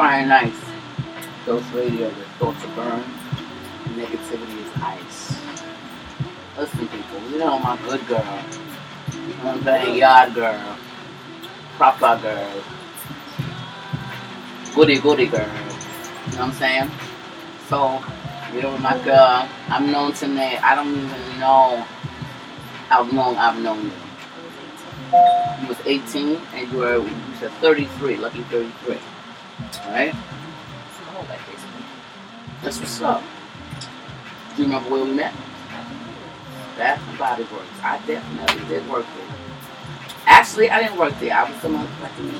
fire and ice. Dose radio, the thoughts are burned. Negativity is ice. Listen, people, you know my good girl. You know I'm saying? Yard girl. Proper girl. Goody goody girl. You know what I'm saying? So, you know, my girl, I'm known to me. I don't even know how long I've known you. You was 18 and you were, you said 33, lucky 33. Right? That's what's up. Do you remember where we met? Bath and Body Works. I definitely did work there. Actually, I didn't work there. I was someone manager.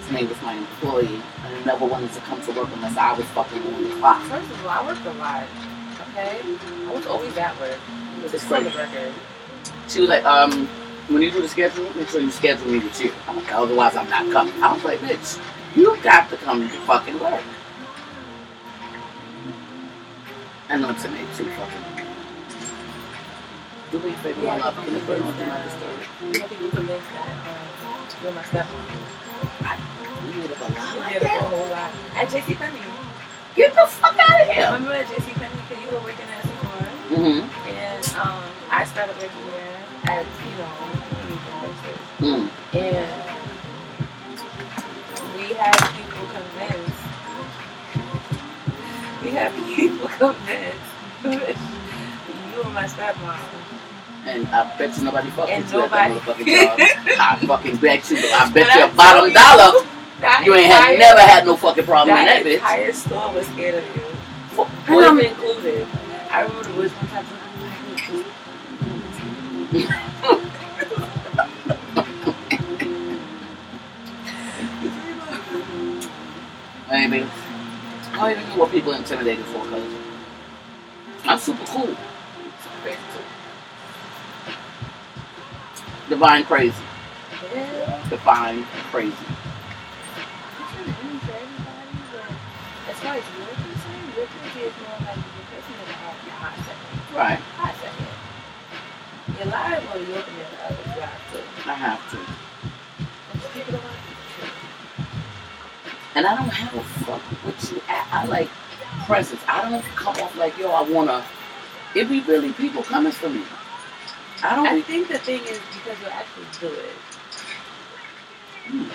His name was my employee. I never wanted to come to work unless I was fucking on the clock. First of all, I worked a lot. Okay? I was always at work. Just for the record. She was like, um, when you do the schedule, make sure you schedule me with you. I'm like, otherwise I'm not coming. I was like, bitch, you got to come to fucking work. And on to me too, fucking. Do me a favor, Yeah, my love. Can you put on do not that, disturb? You know, people convinced that you're my stepmom. You need a lot You like did it for a that. whole lot. At JC Penney. Get the fuck out of here. I remember at JC Penney because you were working at Sephora? Mm-hmm. And um, I started working there as, you know, nurses. Mm. And we have people convinced. We have people convinced. you and my stepmom. And I bet you nobody fucking And you that nobody- motherfucking job. I fucking bet you. I bet you a bottom told dollar. That You ain't had, never had no fucking problem in That that bitch. entire store was scared of you. I'm- Boys included. I remember the boys one time. Maybe. I don't even know what people are intimidated for, cause I'm super cool. Super crazy too. Divine crazy. Yeah. Divine crazy. As far as you're And I don't have a fuck with you. I, I like presence. I don't come off like, yo, I wanna. It be really people coming for me. I don't I think the thing is because you'll actually do it. Hmm.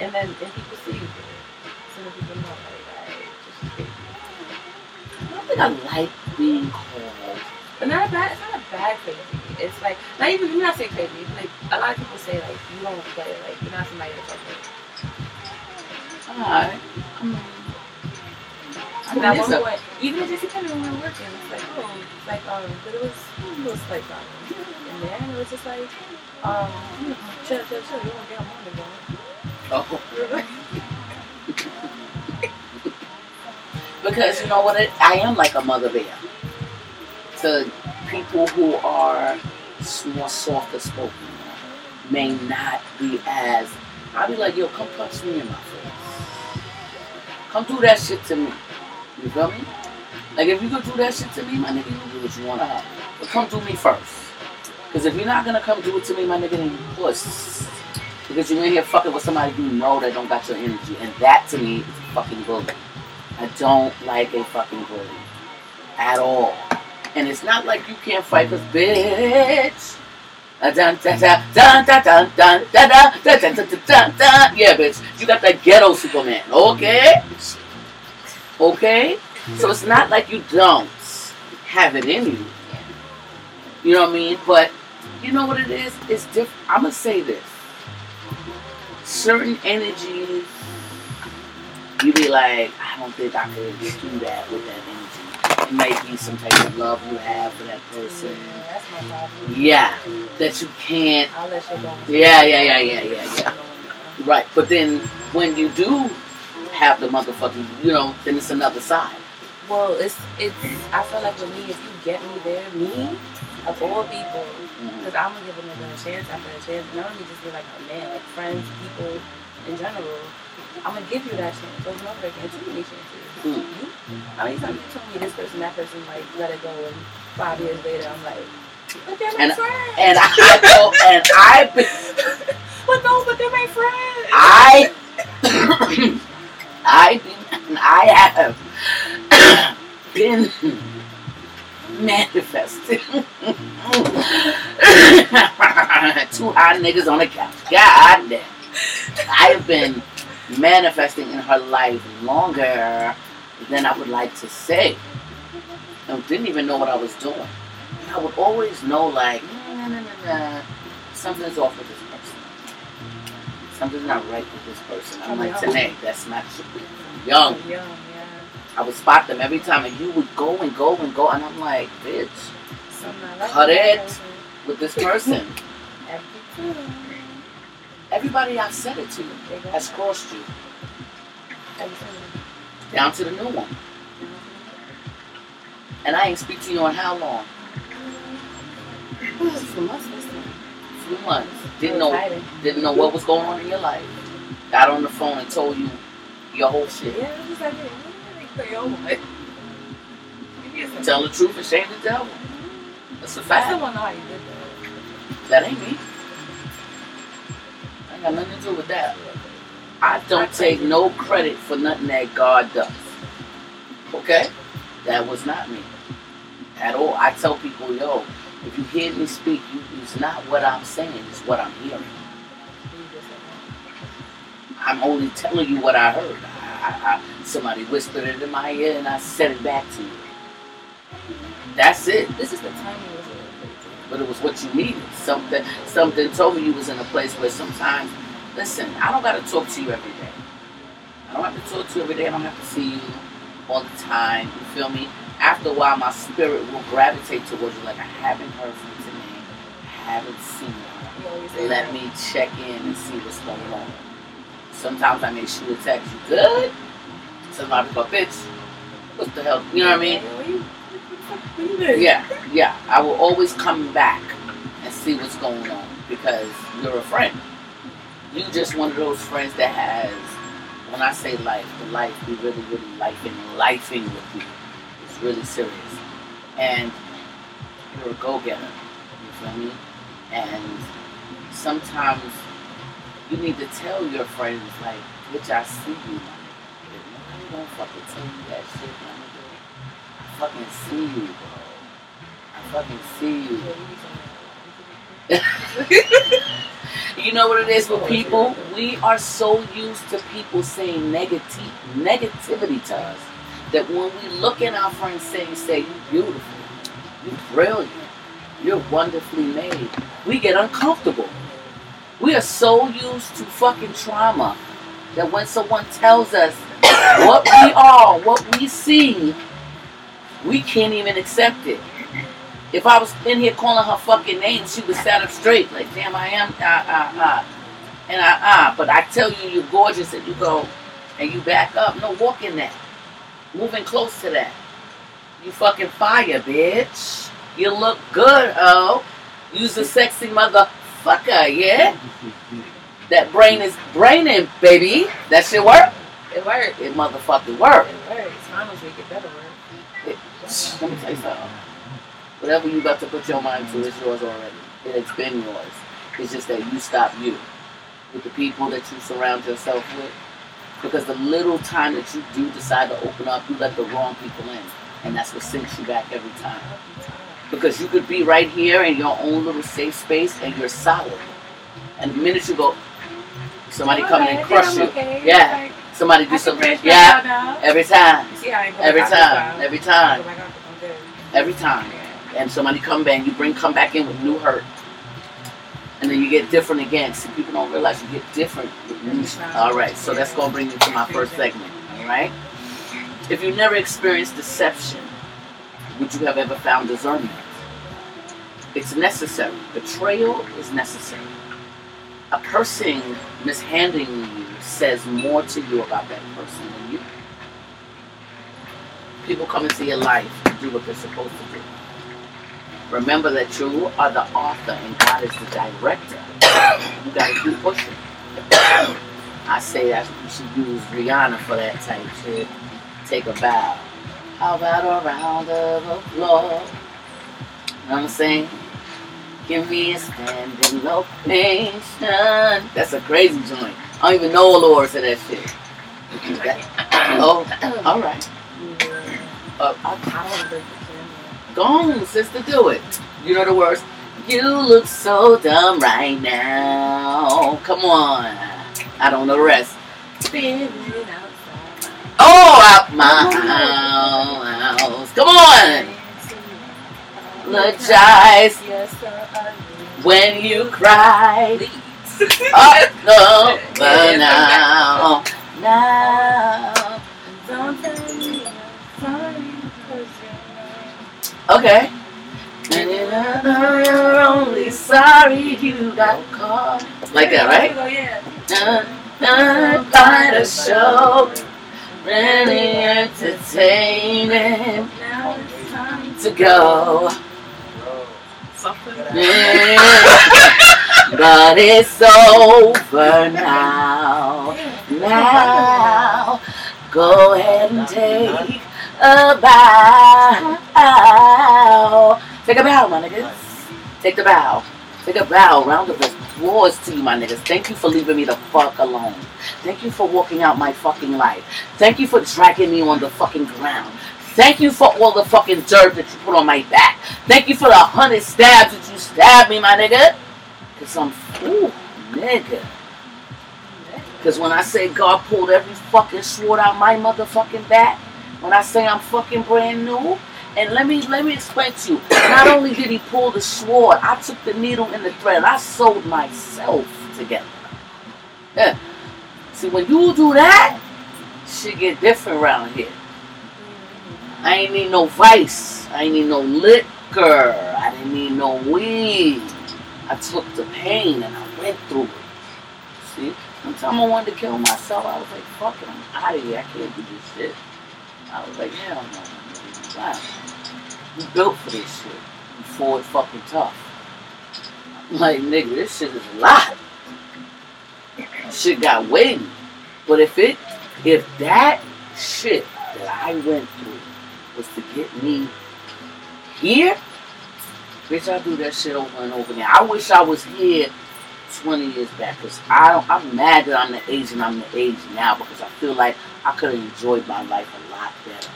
And then and people see you do it. So then people know like, just crazy. I don't think I like being called. But not a bad. It's not a bad thing. It's like not even. You're not saying crazy. Like a lot of people say, like you don't play. Like you're not somebody that's like. Alright. I mean, I mean, That it's one point, even at JC Penney when we were working, it's like oh, it's like um, but it was it was like um, and then it was just like um, chill, chill, chill. You don't get on the Oh. Because you know what? It, I am like a mother bear to people who are more softer spoken, may not be as. I'll be like, yo, come punch me in my. Come do that shit to me. You feel me? Like if you could do that shit to me, my nigga, you do what you wanna have. But come do me first. Because if you're not gonna come do it to me, my nigga, then you puss. Because you in here fucking with somebody you know that don't got your energy. And that to me is fucking bully. I don't like a fucking bully. At all. And it's not like you can't fight this bitch. Yeah, bitch. You got that ghetto Superman. Okay? Okay? So it's not like you don't have it in you. You know what I mean? But you know what it is? It's different. I'm going to say this. Certain energies you be like, I don't think I could do that with that energy. Might some type of love you have for that person. Yeah, that's my problem. Yeah, that you can't. I'll let you go. Yeah, yeah, yeah, yeah, yeah, yeah. Right, but then when you do have the motherfucking, you know, then it's another side. Well, it's it's. I feel like with me, if you get me there, me of all people, mm-hmm. because I'm gonna give another chance after a chance. Not only just be like a man, like friends, people in general. I'm gonna give you that chance over and over again. Too many chances. You, how many times you told me this person, that person, like let it go, and five years later, I'm like, but they're my And- friends. And I know, and I, but no, but they're my friends. I, I I have been manifesting. Two hot niggas on the couch. God damn. I have been manifesting in her life longer than I would like to say. I didn't even know what I was doing. I would always know, like, nah, nah, nah, something's off with this person. Something's not right with this person. I'm like, Tanae, that's not you. Young. Young, yeah. I would spot them every time, and you would go and go and go, and I'm like, bitch, like Cut it. person. with this person. Everybody I've said it to has crossed you. Down to the new one. And I ain't speak to you on how long? For months this time. Few months. Didn't know didn't know what was going on in your life. Got on the phone and told you your whole shit. Yeah, it was like, yeah, they play over. Like, you get some- Tell the truth and shame the devil. That's a I fact. to know how you did that. That ain't me. I ain't got nothing to do with that. I don't take no credit for nothing that God does. Okay? That was not me. At all. I tell people, yo, if you hear me speak, you, it's not what I'm saying, it's what I'm hearing. You just like, I'm only telling you what I heard. I, I, I, somebody whispered it in my ear and I said it back to you. That's it. This is the timing was really crazy. But it was what you needed. Something something told me you was in a place where sometimes, listen, I don't gotta talk to you every day. I don't have to talk to you every day. I don't have to see you all the time. You feel me? After a while, my spirit will gravitate towards you. Like I haven't heard from you today. I haven't seen her. You Let that. me check in and see what's going on. Sometimes I may shoot a text. You good? Somebody go, bitch. What the hell? You know what I mean? Yeah, what you- what the fuck you doing? Yeah, yeah. I will always come back and see what's going on because you're a friend. You just one of those friends that has, when I say life, the life we really, really lifing, lifing with you. It's really serious. And you're a go-getter. You feel me? And sometimes you need to tell your friends, like, bitch, I see you. If nobody don't fucking tell you that shit, nigga, I fucking see you, bro. I fucking see you. You know what it is with people? We are so used to people saying negati- negativity to us that when we look at our friends saying, say, you're beautiful, you're brilliant, you're wonderfully made, we get uncomfortable. We are so used to fucking trauma that when someone tells us what we are, what we see, we can't even accept it. If I was in here calling her fucking name, she would sat up straight, like, damn, I am, ah, ah, ah. And I, ah, but I tell you, you're gorgeous, and you go, and you back up. No, walk in that. Moving close to that. You fucking fire, bitch. You look good, oh. You's a sexy motherfucker, yeah? That brain is braining, baby. That shit work? It worked. It motherfucking work. It works. Mamas make it better work. It, let me tell you something. Whatever you got to put your mind to is yours already. And It has been yours. It's just that you stop you with the people that you surround yourself with. Because the little time that you do decide to open up, you let the wrong people in. And that's what sinks you back every time. Because you could be right here in your own little safe space and you're solid. And the minute you go, somebody come in and crush you. Yeah. Somebody do something. Yeah. Every time. Every time. Every time. Every time. And somebody come back, you bring come back in with new hurt. And then you get different again. See, people don't realize you get different All right, so that's going to bring me to my first segment. All right? If you never experienced deception, would you have ever found discernment? It's necessary. Betrayal is necessary. A person mishandling you says more to you about that person than you. People come into your life to do what they're supposed to do. Remember that you are the author and God is the director. You gotta keep pushing. I say that you should use Rihanna for that type shit. Take a bow. How about a round of applause? You know what I'm saying? Give me a standing ovation. That's a crazy joint. I don't even know all the words to that shit. That- oh, all right. Uh, I don't go on, sister, do it. You know the words. You look so dumb right now. Come on. I don't know the rest. Oh, out my house. Come on. Apologize when you cry. Up over now. Now. Okay. And you're only sorry you got caught. Like that, right? Oh, yeah. Dun, by the show. Really entertaining Now it's time to go. Oh, something. Yeah. but it's over now. Now, go ahead and take a. Take a bow, my niggas. Take the bow. Take a bow. Round of applause to you, my niggas. Thank you for leaving me the fuck alone. Thank you for walking out my fucking life. Thank you for dragging me on the fucking ground. Thank you for all the fucking dirt that you put on my back. Thank you for the hundred stabs that you stabbed me, my nigga. Cause I'm, ooh, nigga. Cause when I say God pulled every fucking sword out my motherfucking back, when I say I'm fucking brand new, and let me let me explain to you. Not only did he pull the sword, I took the needle and the thread. I sewed myself together. Yeah. See, when you do that, shit get different around here. I ain't need no vice. I ain't need no liquor. I didn't need no weed. I took the pain and I went through it. See? One time I wanted to kill myself, I was like, fuck it, I'm out of here. I can't do this shit. I was like, hell no. Wow. You built for this shit. You forward fucking tough. I'm like, nigga, this shit is a lot. Shit got weighty. But if it, if that shit that I went through was to get me here, bitch, I do that shit over and over again. I wish I was here 20 years back because I'm mad that I'm the age and I'm the age now because I feel like I could have enjoyed my life a lot better.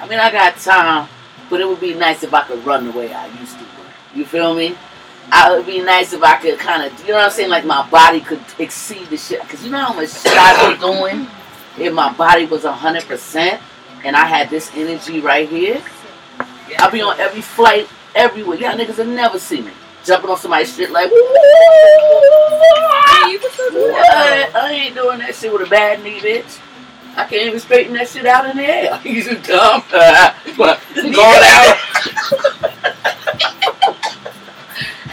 I mean, I got time, but it would be nice if I could run the way I used to. run. You feel me? I, it would be nice if I could kind of, you know what I'm saying? Like my body could exceed the shit. Because you know how much shit I be doing if my body was 100% and I had this energy right here? I'll be on every flight, everywhere. Y'all niggas have never seen me. Jumping on somebody's shit like, Hey, you can still do what? I ain't doing that shit with a bad knee, bitch. I can't even straighten that shit out in the air. You just dumb. but going out.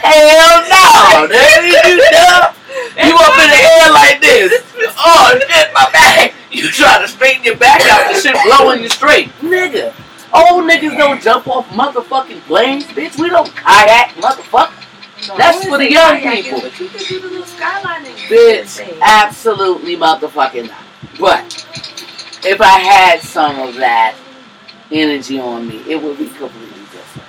Hell no, oh, nigga. You dumb. You up in the air like this. Oh shit, my back. You try to straighten your back out, the shit blowing you straight. Nigga. Old niggas don't jump off motherfucking planes, bitch. We don't kayak, motherfucker. That's for the young people. But you can do the little skylining. Bitch, absolutely motherfucking not. But if I had some of that energy on me, it would be completely different.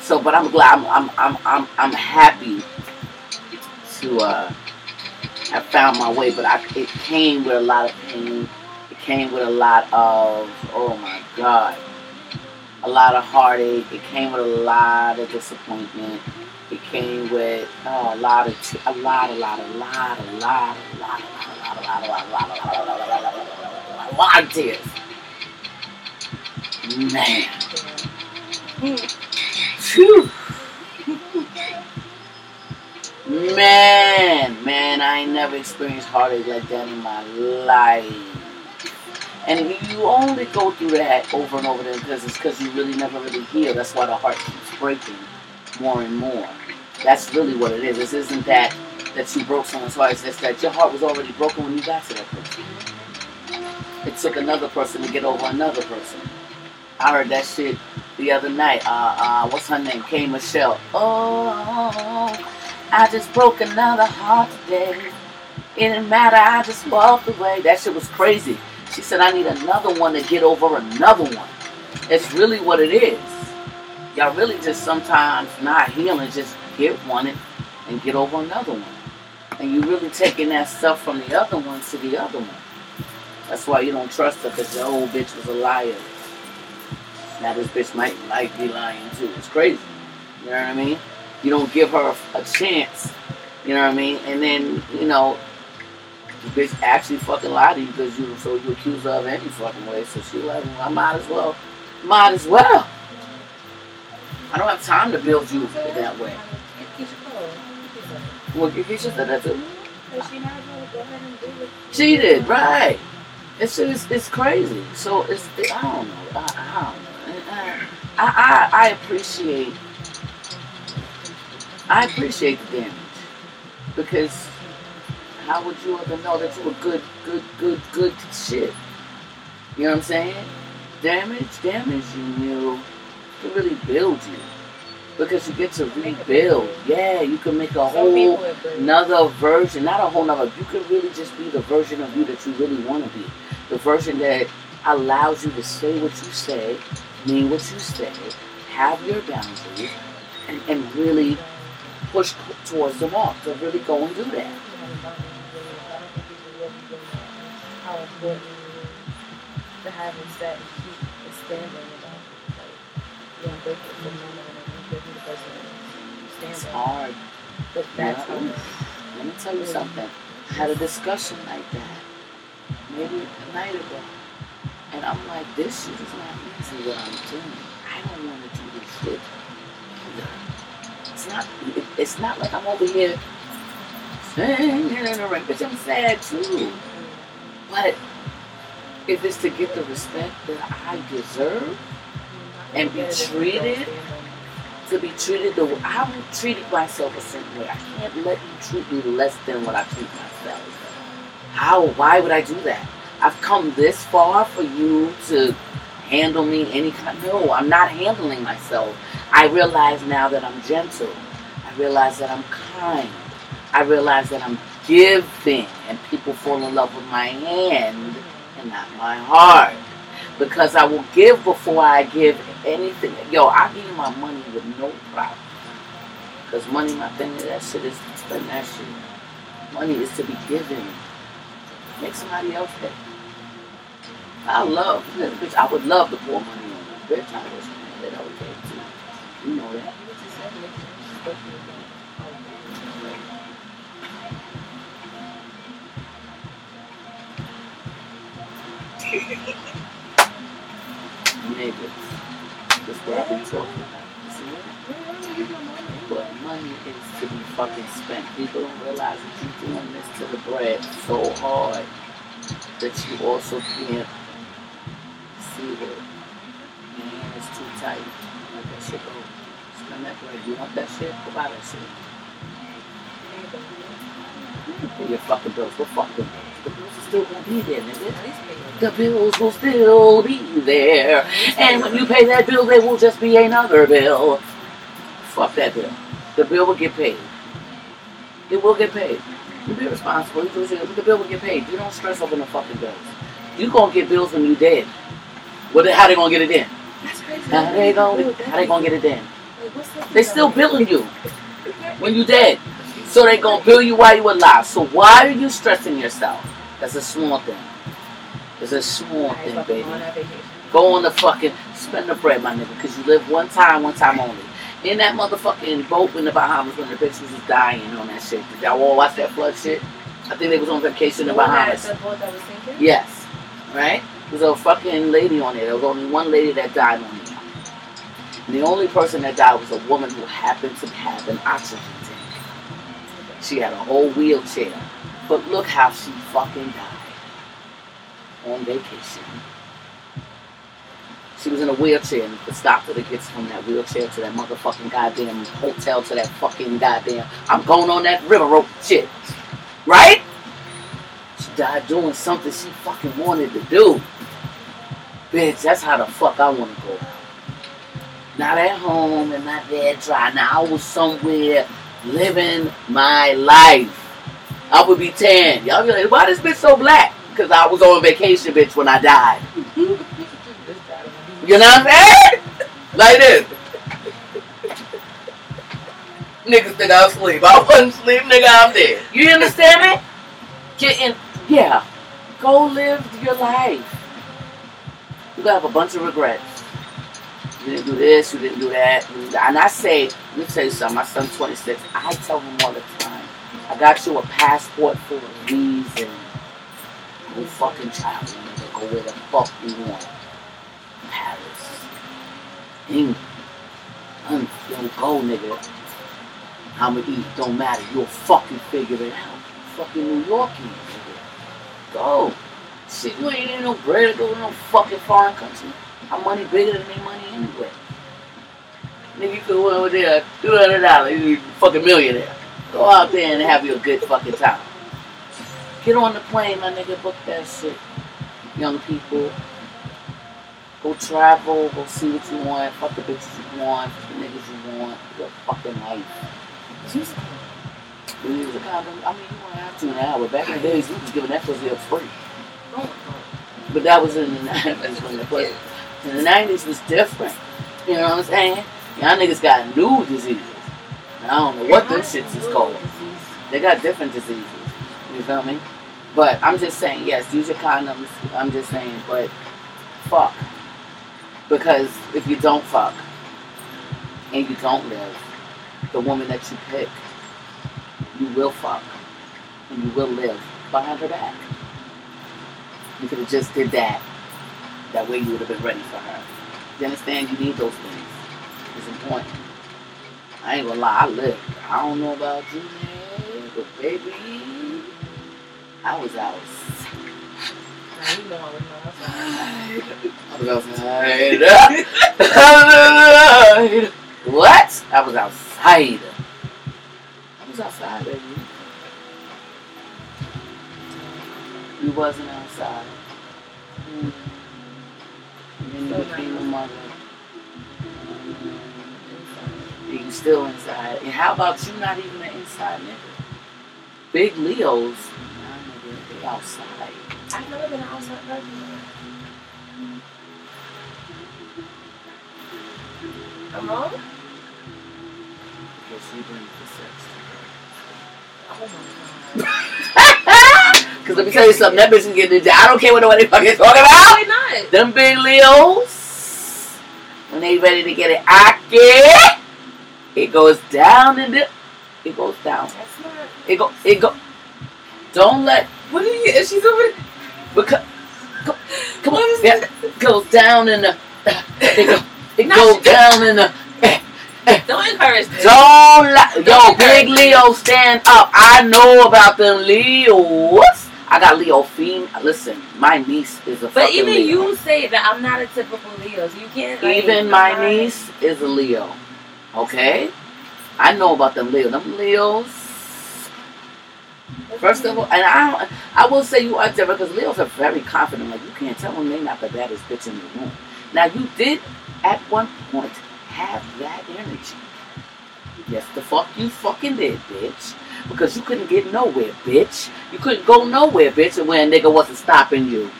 So, but I'm glad. I'm I'm I'm I'm, I'm happy to uh, have found my way. But I, it came with a lot of pain. It came with a lot of oh my god, a lot of heartache. It came with a lot of disappointment. It came with oh, a lot of, t- a lot, a lot, a lot, a lot, a lot, a lot, a lot, a lot, a lot, a lot, a lot, a lot, a lot, a lot, of tears. Man. Phew. Man, man, I ain't never experienced heartache like that in my life. And you only go through that over and over again because it's because you really never really heal. That's why the heart keeps breaking more and more. That's really what it is. This isn't that that you broke someone's heart. It's just that your heart was already broken when you got to that person. It took another person to get over another person. I heard that shit the other night. Uh, uh, what's her name? K. Michelle. Oh, I just broke another heart today. It didn't matter. I just walked away. That shit was crazy. She said, I need another one to get over another one. It's really what it is. y'all really just sometimes not healing, just get one and, get over another one. And you really taking that stuff from the other one to the other one. That's why you don't trust her because the old bitch was a liar. Now this bitch might might be lying too. It's crazy. You know what I mean? You don't give her a chance. You know what I mean? And then, you know, the bitch actually fucking lied to you because you so you accuse her of any fucking way. So she like, well, I might as well. Might as well. I don't have time to build you that way. Well, Keisha said that too. She did, right. It's just, it's crazy. So it's, it, I don't know. I, I. I, I, I appreciate, I appreciate the damage because how would you ever know that you were good, good, good, good shit? You know what I'm saying? Damage, damage you knew to really build you because you get to rebuild. Yeah, you can make a whole another version, not a whole nother. You can really just be the version of you that you really want to be, the version that allows you to say what you say, mean what you say, have your boundaries, and, and really push towards the mark to really go and do that. How important to have it set and keep expanding about like you know, break it from one it's hard. But that's yeah. Let me tell you something. I had a discussion like that maybe a night ago. And I'm like, this shit is not easy what I'm doing. I don't want to do this shit either. It's not, it's not like I'm over here singing in the rain, bitch, I'm sad too. But if it's to get the respect that I deserve and be treated to be treated the way I'm treating myself a certain way. I can't let you treat me less than what I treat myself. How? Why would I do that? I've come this far for you to handle me any kind. No, I'm not handling myself. I realize now that I'm gentle. I realize that I'm kind. I realize that I'm giving, and people fall in love with my hand and not my heart because I will give before I give anything. Yo, I give my money with no problem. Because money, my thing, that shit is that shit. Money is to be given. Make somebody else pay. I love, bitch, I would love to pour money on you. Bitch, I was that I would take too. You know that. niggas. That's what I've been talking about. But money is to be fucking spent. People don't realize that you're doing this to the bread so hard that you also can't see your hand is too tight. Let that shit go. Spend that bread. You want that shit? Go buy that shit. Pay your fucking bills. Go fuck them. The bills are still gonna be there, nigga the bills will still be there. And when you pay that bill, there will just be another bill. Fuck that bill. The bill will get paid. It will get paid. You be responsible. The bill will get paid. You don't stress over the fucking bills. You gonna get bills when you dead. What? How they gonna get it then? How they gonna? How they gonna get it then? They still billing you when you dead. So they gonna bill you while you alive. So why are you stressing yourself? That's a small thing. It's a small thing, baby. Go on the fucking spend the bread, my nigga, because you live one time, one time only. In that motherfucking boat in the Bahamas when the bitch was dying on that shit. Did y'all all watch that flood shit? I think they was on vacation in the Bahamas. Yes. Right? There's a fucking lady on there. There was only one lady that died on it. And the only person that died was a woman who happened to have an oxygen tank. She had a whole wheelchair. But look how she fucking died on vacation. She was in a wheelchair and the stop that gets from that wheelchair to that motherfucking goddamn hotel to that fucking goddamn I'm going on that river rope shit. Right? She died doing something she fucking wanted to do. Bitch, that's how the fuck I wanna go. Not at home and not there dry. Now I was somewhere living my life. I would be tan. Y'all be like, why this bitch so black? Because I was on vacation, bitch, when I died. you know what I'm saying? Like this. Niggas think I'm asleep. I wasn't asleep, nigga. I'm dead. You understand me? Get in. Yeah. Go live your life. You gonna have a bunch of regrets. You didn't do this. You didn't do that. And I say, let me tell you something. My son's 26. I tell him all the time. I got you a passport for a reason. Go fucking travel, nigga. Go where the fuck you want. Paris. England. Un- Yo, go, nigga. How to eat don't matter. You'll fucking figure it out. Fucking New York, nigga. Go. Shit, you ain't in no bread to go to no fucking foreign country. Our money bigger than their money anyway. Nigga, you could go over there, two hundred dollars, you fucking millionaire. Go out there and have your good fucking time. Get on the plane, my nigga, book that shit. Young people. Go travel, go see what you want, fuck the bitches you want, the niggas you want, your fucking life. We use a condom. I mean, you don't have to now, but back in the days, we was giving that pussy up free. But that was in the 90s when the pussy. In the 90s was different. You know what I'm saying? Y'all niggas got new diseases. I don't know what them shits is called. They got different diseases. You feel me? But I'm just saying, yes, use your condoms. I'm just saying, but fuck. Because if you don't fuck and you don't live, the woman that you pick, you will fuck and you will live behind her back. You could have just did that. That way you would have been ready for her. You understand? You need those things. It's important. I ain't gonna lie, I live. I don't know about you, man, but baby, I was out. You know I was not I was outside. outside. what? I was outside. I was outside, baby. You wasn't outside. Mm. And then you So became a nice. mother. Mm. You still inside. And how about you not even an inside nigga? Big Leos, outside. I've never been outside. I'm home? Because you bring the sex. My. Because let me tell you something, that bitch is getting into I don't care what nobody fucking talking about. Why not? Them big Leos, when they ready to get it active, it goes down and the, it goes down. It go, it go. Don't let What are you? She's over there. because come, come on, yeah, it goes down in uh, the, it go, it No, goes she- down in the. Uh, don't encourage eh, this. Don't la- yo, big Leo, stand up. I know about them Leos. I got Leo theme. Listen, my niece is a But even Leo. you say that I'm not a typical Leo, so you can't. Like, Even my niece is a Leo. Okay? I know about them Leos. Them Leos. First of all, and I, I will say you are different because Leos are very confident. Like you can't tell them they're not the baddest bitch in the room. Now you did at one point have that energy. Yes, the fuck you fucking did, bitch. Because you couldn't get nowhere, bitch. You couldn't go nowhere, bitch, and when a nigga wasn't stopping you.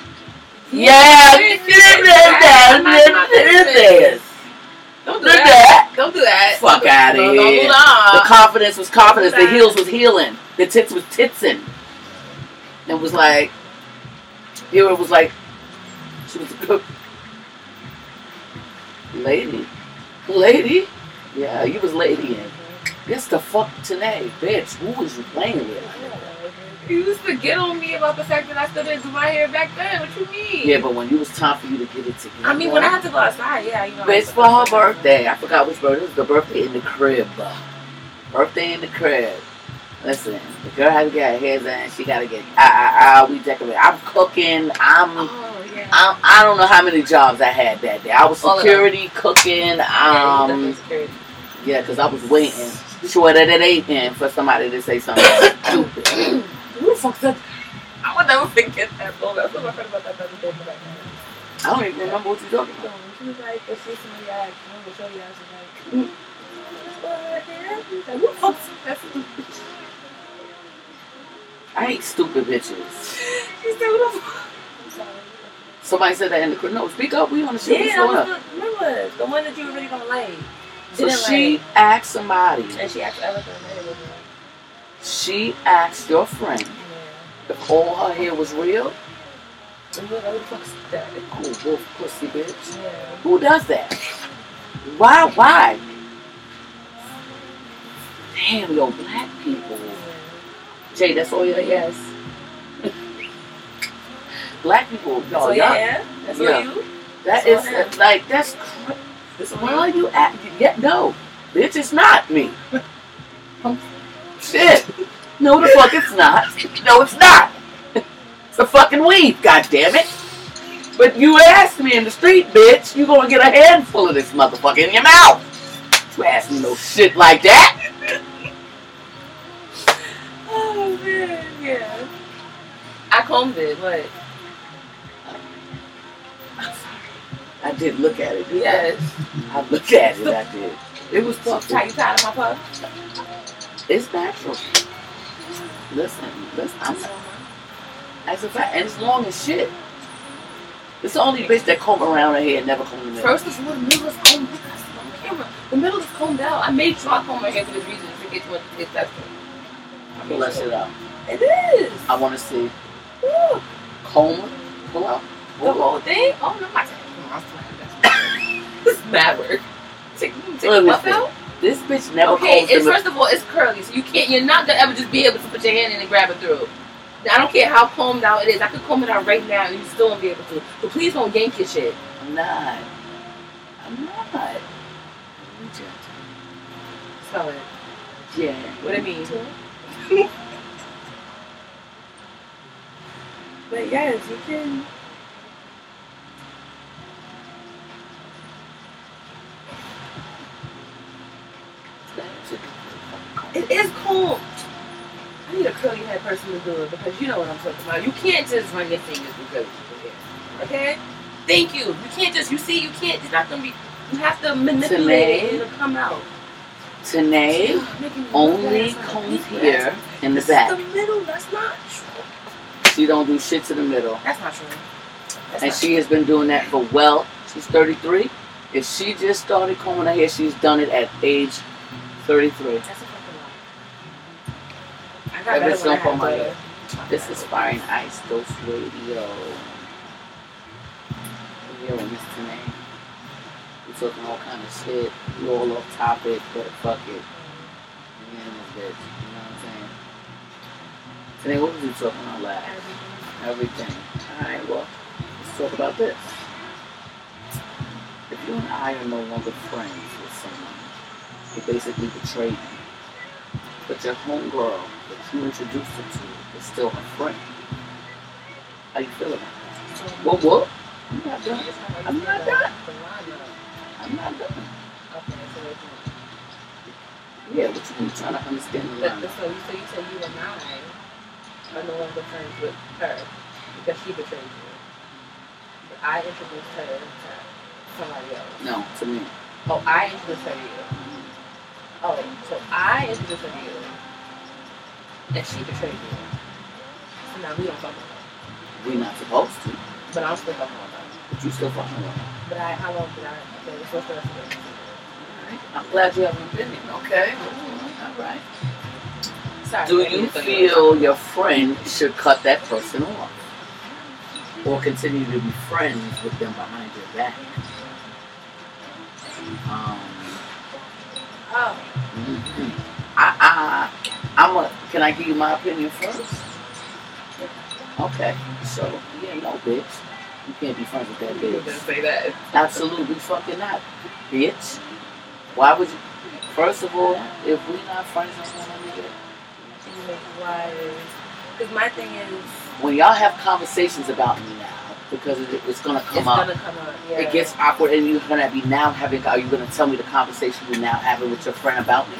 Yeah, you you did that, you did this. Don't do Look at that. Don't do that. Fuck outta No, here. Hold on. The confidence was confidence. The heels was healing. The tits was titsing. It was like, here it was like, she was a cook. Lady. Lady? Yeah, you was lady in. Yes, the fuck today, bitch. Who was you playing with? You used to get on me about the fact that I still didn't do my hair back then. What you mean? Yeah, but when it was time for you to get it together. I mean, when I had to go outside, yeah, you know. But it's for her birthday. I forgot which birthday. It was the birthday in the crib. Birthday in the crib. Listen, the girl had to get her hair done. She got to get. I, I, I, we decorate. I'm cooking. I'm. Oh yeah. I'm. I don't know how many jobs I had that day. I was of security, cooking. Um. Yeah, because I was waiting. Sure that it ain't in for somebody to say something stupid. The fuck said? I would never forget that. My friend about that the other day. but I I don't even remember what you're talking about. She was like, "Let's see some of your act." I'm gonna show you ass. Like, mm. what? Like, Who the fuck said that stupid shit? I hate stupid bitches. She said, "Who the fuck?" I'm sorry. Somebody said that in the crib. No, speak up. We on the shit. Yeah, that going was the, remember the one that you were really gonna like. So Didn't she like- asked somebody. And she asked and was She asked your friend if all her hair was real. yeah. And you're the fuck's that? Cool wolf pussy bitch. Yeah. Who does that? Why? Why? Damn, yo, black people. Jay, that's all you But yes. Black people, no, so y'all, yeah, that's yeah. what you. that that's is all like that's. That's why are you at? Yeah, no, bitch, it's not me. Shit. No, the fuck it's not. No, it's not. It's a fucking weed, God damn it. But you asked me in the street, bitch, you gonna get a handful of this motherfucker in your mouth. You ask me no shit like that. Oh man, yeah. I combed it, but I did look at it. yes. I looked at it. I did. It was How fucking. you tired of my puff? It's natural. Listen, listen. I'm as a fact, and it's long as shit. It's the only bitch that comb around her hair and never comb in the First of all, the middle is combed because it's on camera. The middle is combed out. I made I combed my hair for this reason to get it. It's that Pull that shit out. It is. I want to see Woo. comb. Pull out. The whole out. thing? Oh no, my This is mad work. Take, take the see. out. This bitch never Okay, it's first of all, it's curly, so you can't. You're not gonna ever just be able to put your hand in and grab it through. I don't care how combed out it is. I could comb it out right now, and you still won't be able to. So please don't yank your shit. I'm not. I'm not. Spell it. Yeah. What it means. but yes, you can. It is combed. I need a curly head person to do it because you know what I'm talking about. You can't just run your fingers hair. Okay? Thank you. You can't just, you see, you can't, it's not to be, you have to manipulate it and it'll come out. Tanae only combs here in the this back. the middle. That's not true. She don't do shit to the middle. That's not true. That's And not she has been doing that for well, she's 33. If she just started combing her hair, she's done it at age 33. That's had my the- This is Fire and Ice Dose Radio. Yo, Miss Tanae. We talking all kind of shit. We all off topic, but fuck it. We in this bitch. You know what I'm saying? Today, what was we talking about last? Everything. Alright, well, let's talk about this. If you and I are no longer friends with someone, you basically betrayed me. But your homegirl you introduced her to is still her friend. How you feel about that? What, what? I'm not done. I'm not done. I'm not done. Yeah, what you mean trying to understand the line? so, you, so you say you and I are no longer friends with her because she betrayed you. But I introduced her to somebody else. No, to me. Oh, I introduced her to you. Mm-hmm. Oh, so I introduced her to you. And she betrayed you. So now we don't fuck with her. We're not supposed to. But I'm still fucking with her. But you still fucking with her. But I, how long did I, okay, what's the rest of it? Alright. I'm glad you have an opinion. Okay. Alright. Sorry. Do you feel your friend should cut that person off? Or continue to be friends with them behind your back? Um, Oh, mhm. I, I, I'm a, can I give you my opinion first? Okay, so, yeah, no, bitch. You can't be friends with that you bitch. say that. Absolutely fucking not, bitch. Why would you? First of all, if we not friends no more, nigga, Why? Because my thing is, when y'all have conversations about me now, because it, it's gonna come it's up, gonna come up. Yeah. it gets awkward, and you're gonna be now having. Are you gonna tell me the conversation you're now having with your friend about me?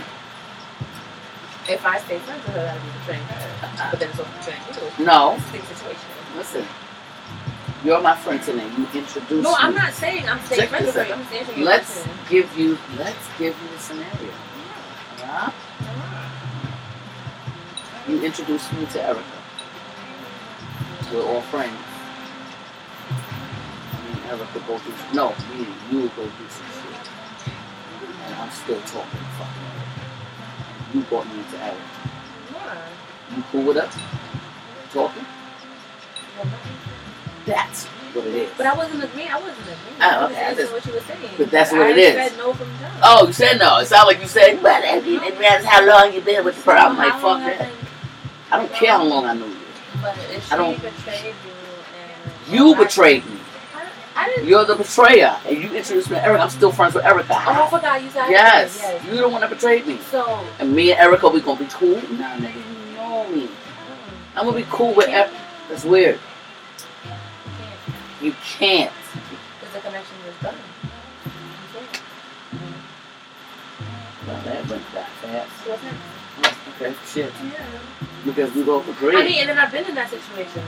If I stay friends with her, that'll be betraying her. But then it's also betraying you. No, It's a big situation. listen. You're my friend today. You introduced me. No, me. I'm not saying I'm staying friends with her. I'm answering Let's give you. Let's give you a scenario. Yeah. You introduced me to Erica. We're all friends. Me and Erica go through. No, me and you go through some shit. And I'm still talking fucking. You brought me into Eric. Why? You cool with us? Talking? Well. That's what it is. But I wasn't agreeing. I wasn't agreeing. Oh, okay, I just- what you were saying. But that's what I it is. said no from jump. Oh, you said no. It sounded like you said, but it, matters how long you been with the problem. I'm like, fuck that. I don't care how long I knew you. But I don't- betrayed you and You betrayed me. I, I didn't. You're the betrayer. And you introduced me to Erica. I'm still friends with Erica. Oh, I forgot you said yes. Yes. You don't want to betray me. So. And me and Erica, we gonna be cool? Nah, nigga, you know me. mm, I'm gonna be cool with Erica. That's weird. you can't. Because the connection is done. Well, that went that fast. So what's next? Okay, shit. Yeah. Because we both agree. I mean, and then I've been in that situation.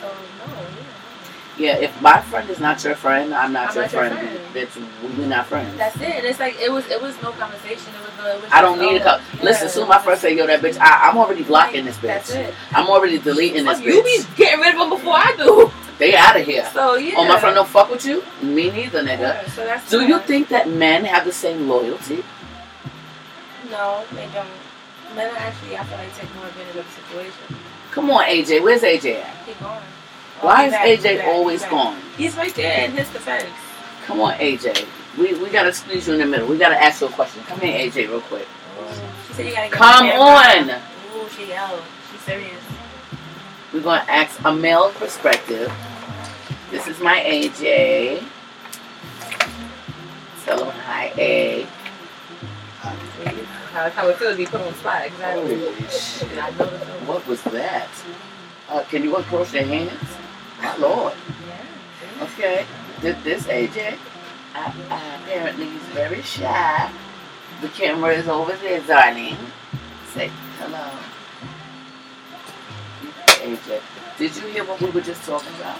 So no, yeah. if my friend is not your friend, I'm not I'm your not your friend. friend. Bitch, we're not friends. That's it. And it's like it was. It was no conversation. It was. No, it was I don't need a oh, call. yeah. Listen, soon my friend say, yo, that bitch, I, I'm already blocking Like, this That's bitch. it. I'm already deleting this Fuck, you be getting rid of them before I do. They out of here. So yeah. Oh, my friend don't fuck with you? Me neither, nigga. Yeah, so that's Do you think that men have the same loyalty? No, they don't. Men actually, I feel like take more advantage of the situation. Come on, AJ. Where's AJ at? He gone. Why is he's back, he's AJ always gone? He's right there in his defense. Come on, AJ. We we gotta squeeze you in the middle. We gotta ask you a question. Come here, AJ, real quick. She said you gotta get Come on. Ooh, she yelled. She's serious. We're gonna ask a male perspective. This is my AJ. Tell him hi, A. How, how it feels to be put on the spot. Exactly. Holy shit. I know the feeling. What was that? Uh, can you uncross your hands? My lord. Yeah. Okay. This, this AJ. Uh, uh, apparently he's very shy. The camera is over there, darling. Say hello. AJ. Did you hear what we were just talking about?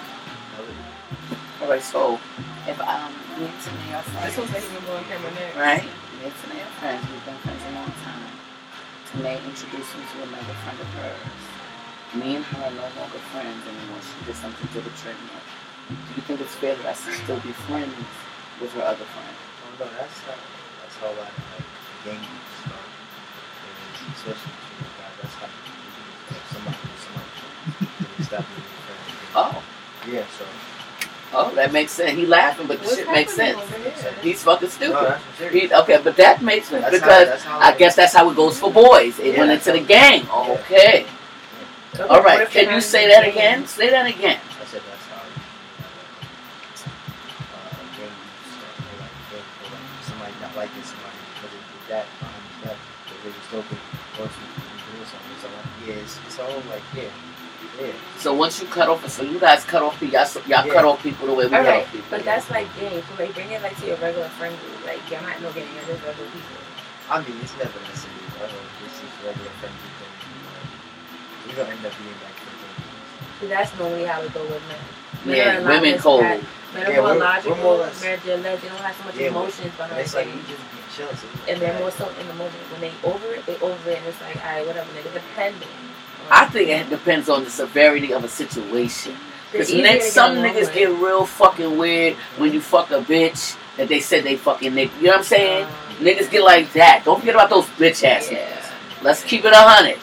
Alright, so if um me and Tanae are This friends, one's like even on camera next. right? Me and Tanae are friends. We've been friends a long time. Tanae introduced me to another friend of hers. Me and her are no longer friends anymore. She did something to betray me. Do you think it's fair that I should still be friends with her other friend? Oh, no, that's how, that's how like, like gang start. And especially between guys, that's how you do it. If somebody somebody really stop being your. Oh, Yeah, so. oh, that makes sense. He laughing, but the What's shit makes sense. happening over here? He's fucking stupid. that's for serious. He, okay, but that makes sense That's because that's how, I guess that's how it goes for boys. It Yeah, went into the how- gang. Okay. Okay, All what Can you're you not say that the again? Say that again. I said that's how uh, uh, gang start. Or like, gang, like somebody not liking somebody because they did that behind his back. They was looking once we we something. So like, yeah, it's, it's all like, yeah. Yeah. So once you cut off, so you guys cut off people, y'all, y'all Yeah. cut off people the way we All cut off people. but that's like gang. So like bring it like to your regular friend group. Like you're not no gang. You're regular people. I mean, it's never necessarily regular. This is regular friendly thing. We're gonna end up being like friends. So that's normally how it go with men. Men are yeah, a women cold. pat- Men are Yeah, more we're- logical. we're more or less- They're, they're less, they don't have so much Yeah, emotions And behind it's like things. we just be chilling. So we and they're more so in the moment. When they over it, they over it, and it's like, all right, whatever, nigga, depending. I think it depends on the severity of a situation. Because easier some niggas with. get real fucking weird when you fuck a bitch that they said they fucking nigga. You know what I'm saying? Um, Niggas get like that. Don't forget about those bitch ass Yeah. niggas. Let's keep it a hundred.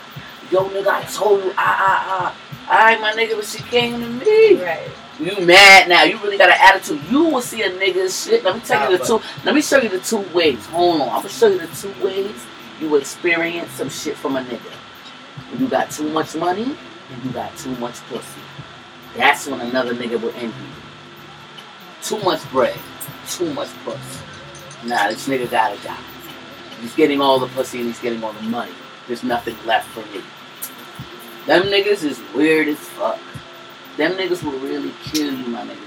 Yo, nigga, I told you, ah, ah, ah. Alright, my nigga, but she came to me. Right. You mad now. You really got an attitude. You will see a nigga's shit. Let me tell Nah, you the but- two. Let me show you the two ways. Hold on. I'm gonna show you the two ways you experience some shit from a nigga. When you got too much money and you got too much pussy. That's when another nigga will envy you. Too much bread, too much pussy. Nah, this nigga gotta die. He's getting all the pussy and he's getting all the money. There's nothing left for me. Them niggas is weird as fuck. Them niggas will really kill you, my nigga.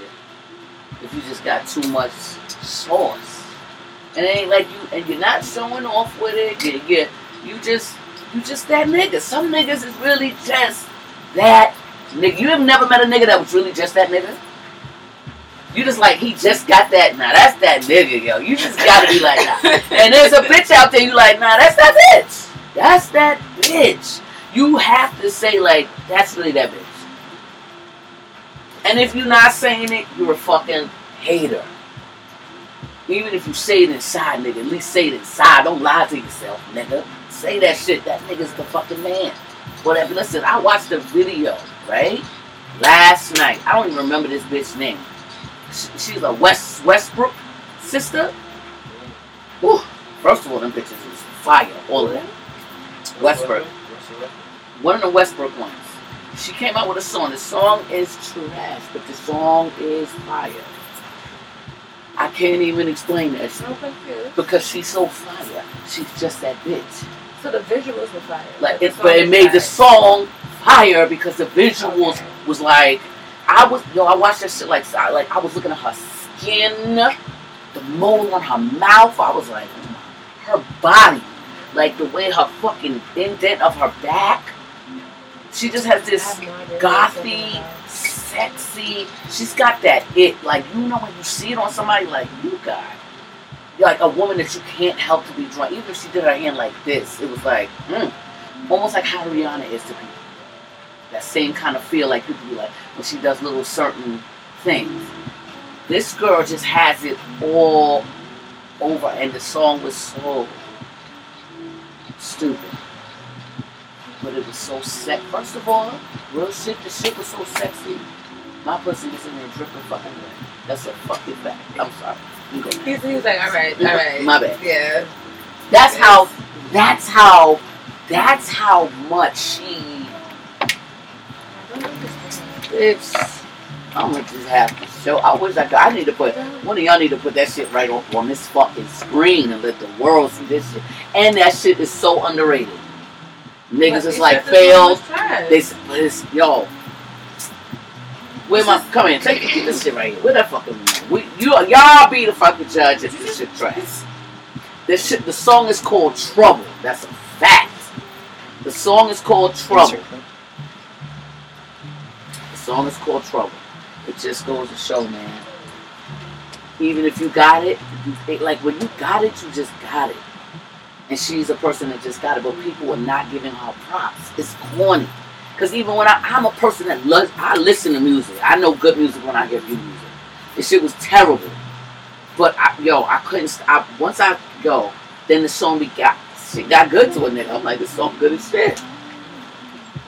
If you just got too much sauce. And it ain't like you and you're not showing off with it. You, you, you just you just that nigga. Some niggas is really just that nigga. You have never met a nigga that was really just that nigga? You just like he just got that. Nah, that's that nigga, yo. You just gotta be like that. And there's a bitch out there. You like, nah, that's that bitch. That's that bitch. You have to say like, that's really that bitch. And if you're not saying it, you're a fucking hater. Even if you say it inside, nigga, at least say it inside. Don't lie to yourself, nigga. Say that shit. That nigga's the fucking man. Whatever. Listen, I watched the video, right? Last night. I don't even remember this bitch's name. She's a West Westbrook sister. Whew. First of all, them bitches is fire. All of them. Westbrook. One of the Westbrook ones. She came out with a song. The song is trash, but the song is fire. I can't even explain that shit I'm because she's so fire. She's just that bitch. So the visuals were fire. Like the it, but it made the song fire because the visuals Okay. was like I was yo. I watched that shit like like I was looking at her skin, the mole on her mouth. I was like, oh her body, like the way her fucking indent of her back. She just has this have no idea what you're talking gothy, sexy. She's got that it. Like you know when you see it on somebody, like you got. Like a woman that you can't help to be drawn. Even if she did her hand like this, it was like, mm, almost like how Rihanna is to people. That same kind of feel like people be like when she does little certain things. This girl just has it all over, and the song was so stupid. But it was so sex. First of all, real shit, the shit was so sexy. My pussy was in there dripping fucking wet. That's a fucking fact. I'm sorry. You go. He's, he's like, all right, all right. My bad. Yeah. That's how. That's how. That's how much she. I don't understand. It's. I'm gonna just have to show. I wish I could. I need to put. One of y'all need to put that shit right on, on this fucking screen and let the world see this shit. And that shit is so underrated. Niggas is like failed. This, this, yo. Where my come in? Take this shit right here. Where that fucking we you y'all be the fucking judge if this shit trash. This shit. The song is called Trouble. That's a fact. The song is called Trouble. The song is called Trouble. It just goes to show, man. Even if you got it, you, it- like when you got it, you just got it. And she's a person that just got it, but people are not giving her props. It's corny. Because even when I, I'm a person that loves, I listen to music. I know good music when I hear good music. This shit was terrible. But I, yo, I couldn't stop. Once I go, then the song be got, shit got good to a nigga. I'm like, this song good as shit.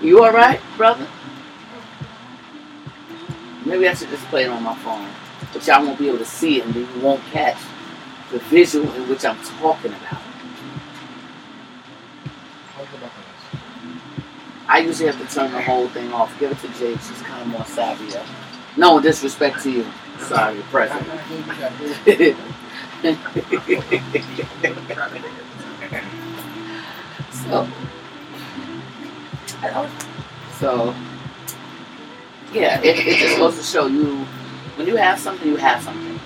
You alright, brother? Maybe I should just play it on my phone. But y'all won't be able to see it and you won't catch the visual in which I'm talking about. I usually have to turn the whole thing off. Give it to Jade. She's kind of more savvier. No disrespect to you. Sorry, present. so, so, yeah, it, it just goes to show you when you have something, you have something.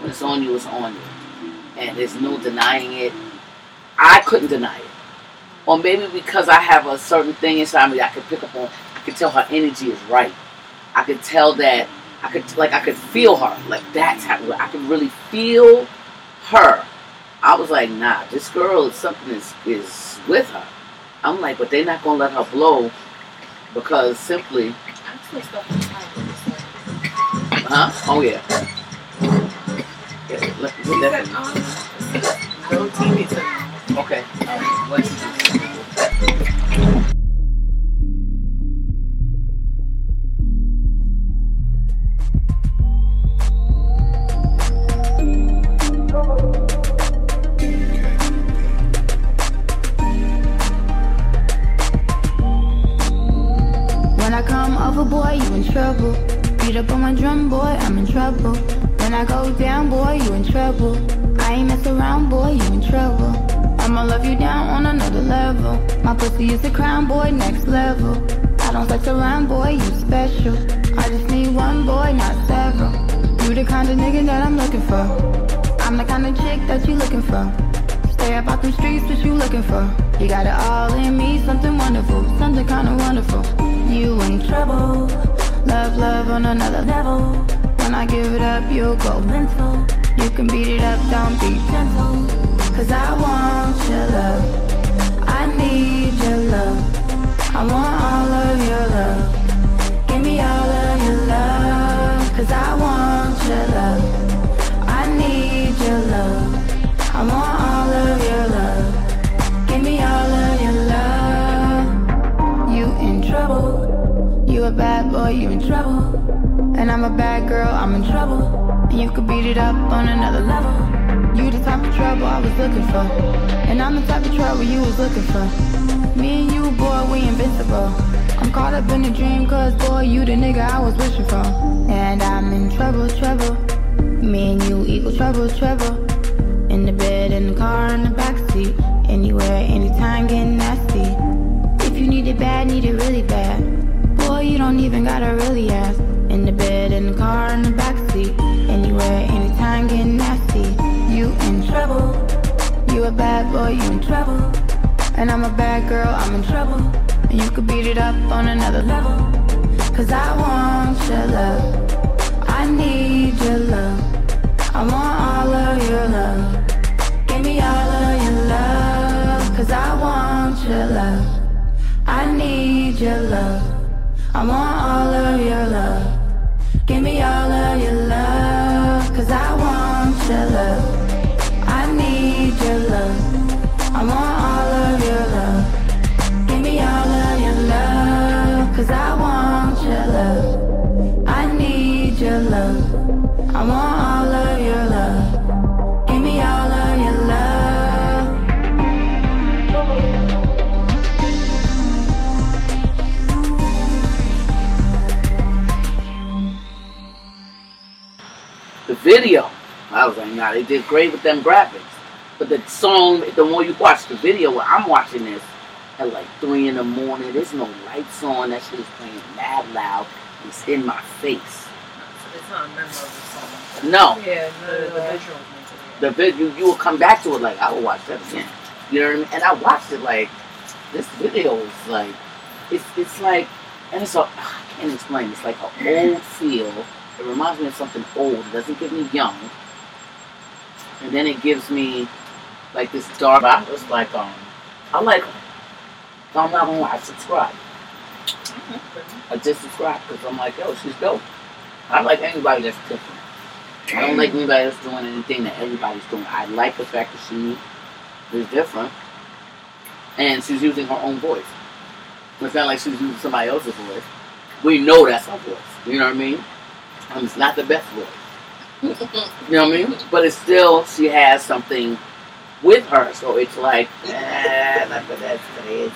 When it's on you, it's on you. And there's no denying it. I couldn't deny it. Or maybe because I have a certain thing inside me I could pick up on, I could tell her energy is right. I could tell that I could like I could feel her. Like that's how I could really feel her. I was like, nah, this girl is something is is with her. I'm like, but they're not gonna let her blow because simply I'm still stuck in time with this one. huh? Oh yeah. yeah let, let that- um, no TV to okay. All I come over, boy, you in trouble. Beat up on my drum, boy, I'm in trouble. When I go down, boy, you in trouble. I ain't mess around, boy, you in trouble. I'ma love you down on another level. My pussy is the crown, boy, next level. I don't sex around, boy, you special. I just need one boy, not several. You the kind of nigga that I'm looking for. I'm the kind of chick that you looking for. Stay up out them streets, what you looking for? You got it all in me, something wonderful, something kinda wonderful. You in trouble, love, love on another level. When I give it up, you'll go mental. You can beat it up, don't be gentle. Cause I want your love, I need your love. I want all of your love. Give me all of your love, cause I want your love. I need your boy, you in trouble. And I'm a bad girl, I'm in trouble. And you could beat it up on another level. You the type of trouble I was looking for. And I'm the type of trouble you was looking for. Me and you, boy, we invincible. I'm caught up in a dream, cause boy, you the nigga I was wishing for. And I'm in trouble, trouble. Me and you equal trouble, trouble. In the bed, in the car, in the backseat. Anywhere, anytime, getting nasty. If you need it bad, need it really bad. Don't even gotta really ask. In the bed, in the car, in the backseat. Anywhere, anytime, getting nasty. You in trouble. You a bad boy, you in trouble. And I'm a bad girl, I'm in trouble. And you could beat it up on another level. Cause I want your love. I need your love. I want all of your love. Give me all of your love. Cause I want your love. I need your love. I want all of your love. Give me all of your love. Cause I want your love. I need your love. I want video, I was like, nah, they did great with them graphics. But the song, the more you watch the video, when I'm watching this at like three in the morning, there's no lights on. That shit is playing mad loud. It's in my face. It's not a memorable song. No, Yeah, no, the, the visual the video you will come back to it like I will watch that again. You know what I mean? And I watched it like this video is like it's it's like and it's a I can't explain. It's like an old feel. It reminds me of something old. It doesn't give me young. And then it gives me like this dark. I was like um I like. So I'm not gonna lie, I subscribe. I just subscribe because I'm like, yo, she's dope. I like anybody that's different. I don't like anybody that's doing anything that everybody's doing. I like the fact that she is different. And she's using her own voice. It's not like she's using somebody else's voice. We know that's her voice. You know what I mean? And it's not the best voice. you know what I mean? But it's still, she has something with her. So it's like, look, that's crazy.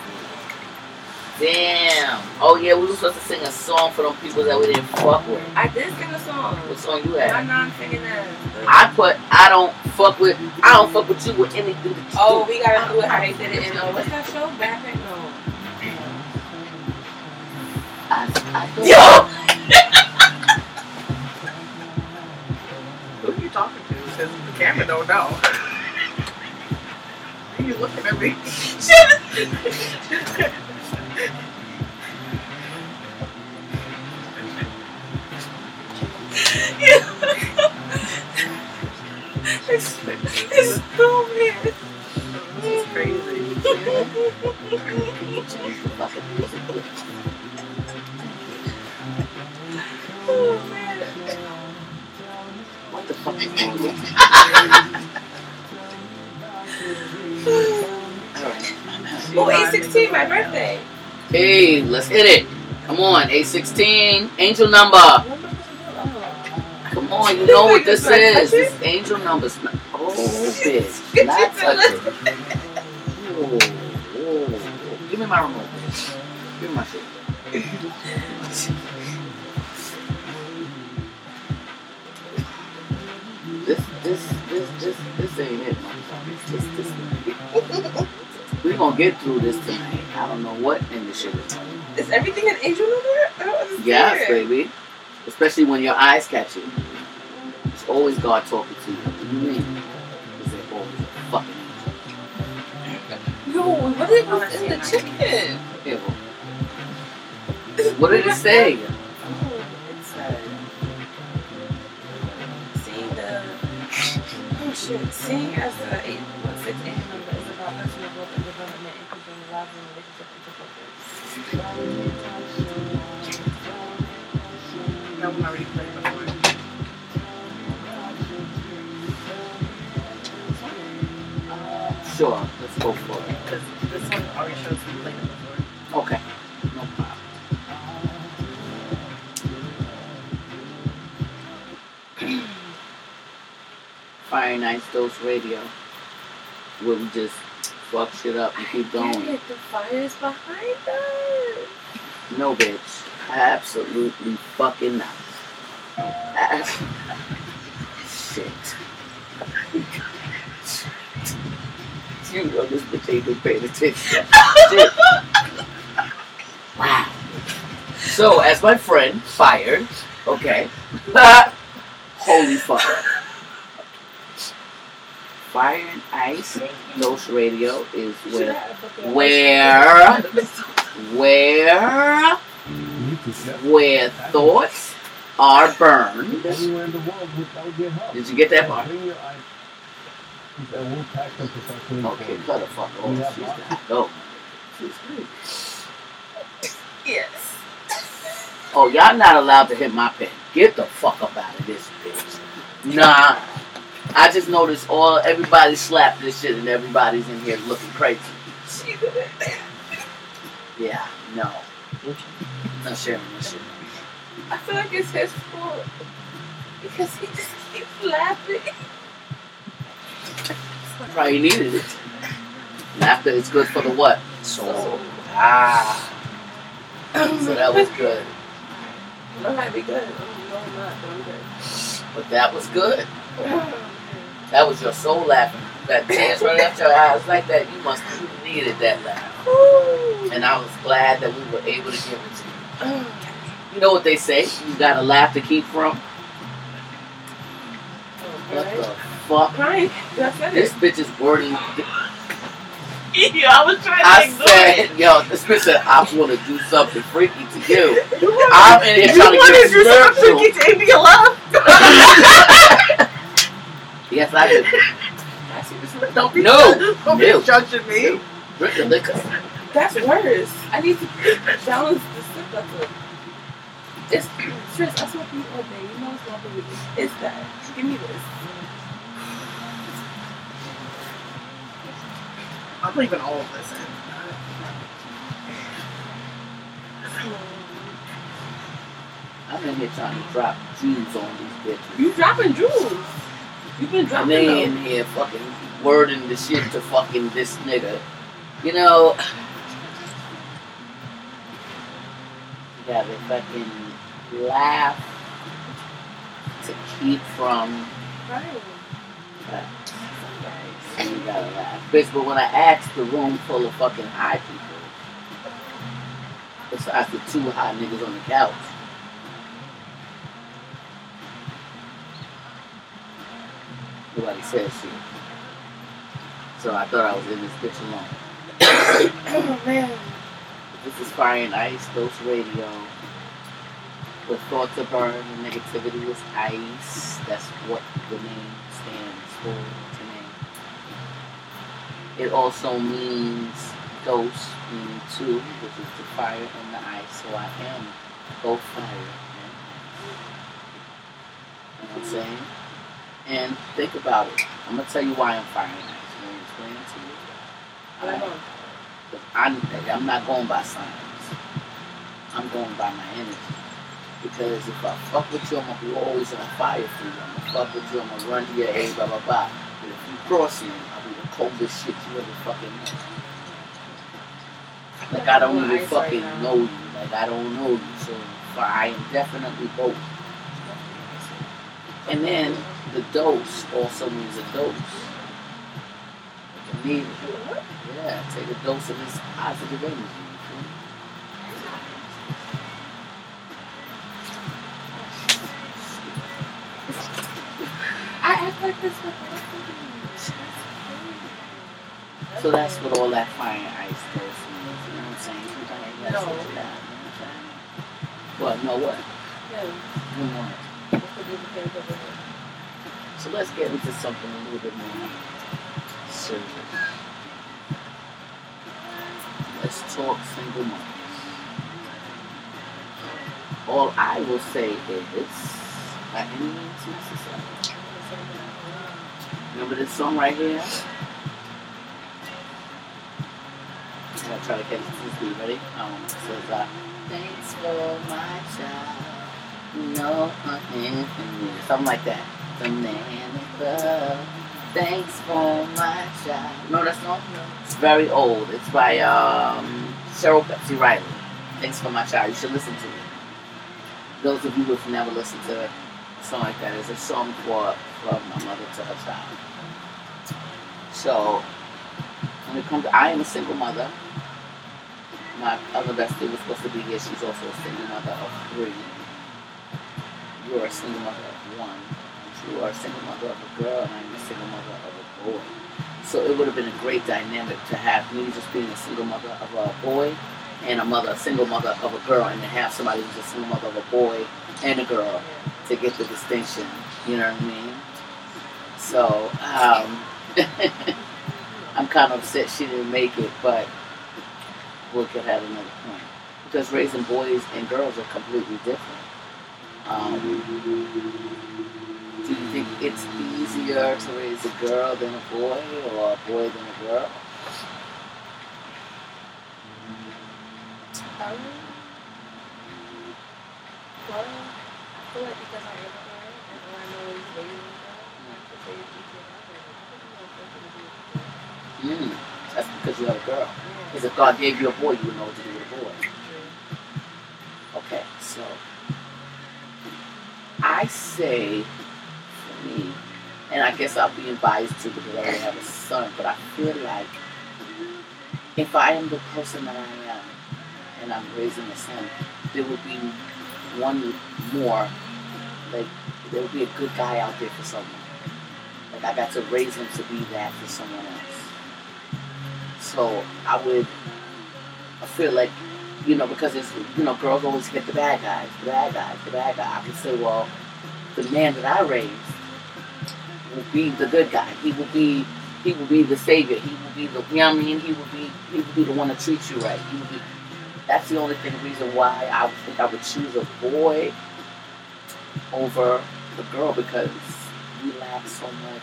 Damn. Oh, yeah, we were supposed to sing a song for them people that we didn't fuck with. I did sing a song. What song you had? My had? non-singing ass. I put I don't fuck with I don't fuck with you with anything that you Oh, we gotta do it how they did it in uh, what's that show? Backpack? No. I, I Yo! Talking to? Because the camera don't know. Why you looking at me? it's, it's so weird. It's crazy. oh man. What the fuck is wrong with you? Oh, 816, my birthday. Hey, let's hit it. Come on, A16, angel number. Come on, you know what this is. This angel number's. Oh, bitch. Not touch it. Whoa, whoa, whoa. Give me my remote. Give me my shit. This, this, this, this, ain't it. This, this, we gonna get through this tonight. I don't know what in this shit is. Is everything an angel number? Oh, don't. Yes, baby. Especially when your eyes catch it. It's always God talking to you. What do you mean? Is it always oh, a fucking No, what is what's in the chicken? angel? What did it say? Shit. Seeing as the eight, what, six angel number is about personal growth and development, including love and relationship and That one already played before. Sure, let's go for it. Because this one already shows you played it before. Okay, Fire Ice Dose Radio, where we just fuck shit up and keep Dang going. it, the fire's behind us. No, bitch. Absolutely fucking not. Ab- Shit. You know this bitch ain't been paying attention. Shit. Wow. So, as my friend fired, okay. Holy fuck. Fire and Ice Dose Radio is Should where, where, where, where thoughts are burned. Anywhere in the world without their help. Did you get that part? Bring your eye- I won't tax them for something. Okay, cut the fuck off. She's got go. She's good. Yes. Oh, y'all not allowed to hit my pen. Get the fuck up out of this bitch. Nah. I just noticed all everybody slapped this shit and everybody's in here looking crazy. She did it. Yeah, no. Not sharing this shit. I feel like it's his fault. Because he just keeps laughing. Probably needed it. Laughter is good for the what? Soul. Ah. So that was good. No, might be good. No, I'm not, I'm good. But that was good. That was your soul laughing. That tears running out your eyes like that. You must have needed that laugh. And I was glad that we were able to give it to you. You know what they say? You got a laugh to keep from? What the fuck? This bitch is wording. Yo, I was trying to I said, yo, this bitch said, I want to do something freaky to you. I'm in here You trying to get do something spiritual. to Amy love? Yes, I do. I see this. Don't be, No. don't No. be judging me. Drink the liquor. That's worse. I need to balance the sip. That's. It's stress. I smoke weed all day. You know it's not the weed. It's that. Give me this. I'm leaving all of this in. I'm in here trying to drop jewels on these bitches. You dropping jewels. You've been And dropping they them. in here fucking wording the shit to fucking this nigga. You know, you gotta fucking laugh to keep from. Right. And you gotta laugh. Bitch, but when I asked the room full of fucking high people, besides the two high niggas on the couch, nobody said shit. So I thought I was in this bitch alone. Oh man. This is Fire and Ice Dose Radio. With thoughts of burned and negativity is ice. That's what the name stands for today. It also means dose, meaning two, which is the fire and the ice. So I am both fire and ice. You know what I'm saying? And think about it. I'm gonna tell you why I'm firing. I'm gonna explain it to you. Uh-huh. I'm, I'm not going by signs. I'm going by my energy. Because if I fuck with you, I'm gonna be always on fire for you. I'm gonna fuck with you, I'm gonna run to your head, blah blah blah. But if you cross me, I'll be the coldest shit you ever fucking know. Like I don't even right fucking now. know you. Like I don't know you. So I am definitely both. And then the dose also means a dose. Like a needle. Yeah, take a dose of this positive energy. I act like this So that's what all that fire and ice dose means. You know what I'm saying? Sometimes that's No. what you got. What no what? Yeah on. What's the difference over here? So let's get into something a little bit more serious. Let's talk single mothers. All I will say is, by any means necessary. Remember this song right here? I'm gonna try to catch it to the. Ready? Um, it says, uh, thanks for my child. No, uh, mm, mm, something like that. The man above. Thanks for my child. No, that's not. It's very old. It's by um, Cheryl Pepsii Riley. Thanks for my child. You should listen to it. Those of you who've never listened to a song like that, it's a song for from my mother to her child. So when it comes, to, I am a single mother. My other bestie was supposed to be here. She's also a single mother of three. You are a single mother of one. You are a single mother of a girl, and I'm a single mother of a boy. So it would have been a great dynamic to have me just being a single mother of a boy and a mother, a single mother of a girl, and to have somebody who's a single mother of a boy and a girl to get the distinction. You know what I mean? So um, I'm kind of upset she didn't make it, but we could have another point because raising boys and girls are completely different. Um, think it's easier to raise a girl than a boy, or a boy than a girl? Um, well, I feel like because I am a girl and all I know is raising a girl, I could say it's easier a boy. I think it's more Mm, that's because you're a girl. Because if God gave you a boy, you would know what to do with a boy. Okay, so I say me, and I guess I'll be biased to because I already have a son, but I feel like if I am the person that I am and I'm raising a son, there would be one more, like, there would be a good guy out there for someone. Like, I got to raise him to be that for someone else. So I would, I feel like you know, because it's, you know, girls always get the bad guys, the bad guys, the bad guy. I can say, well, the man that I raised will be the good guy. He will be, he will be the savior. He will be the, you know I mean? He will be, he will be the one to treat you right. He will be. That's the only thing, reason why I would think I would choose a boy over the girl because we lack so much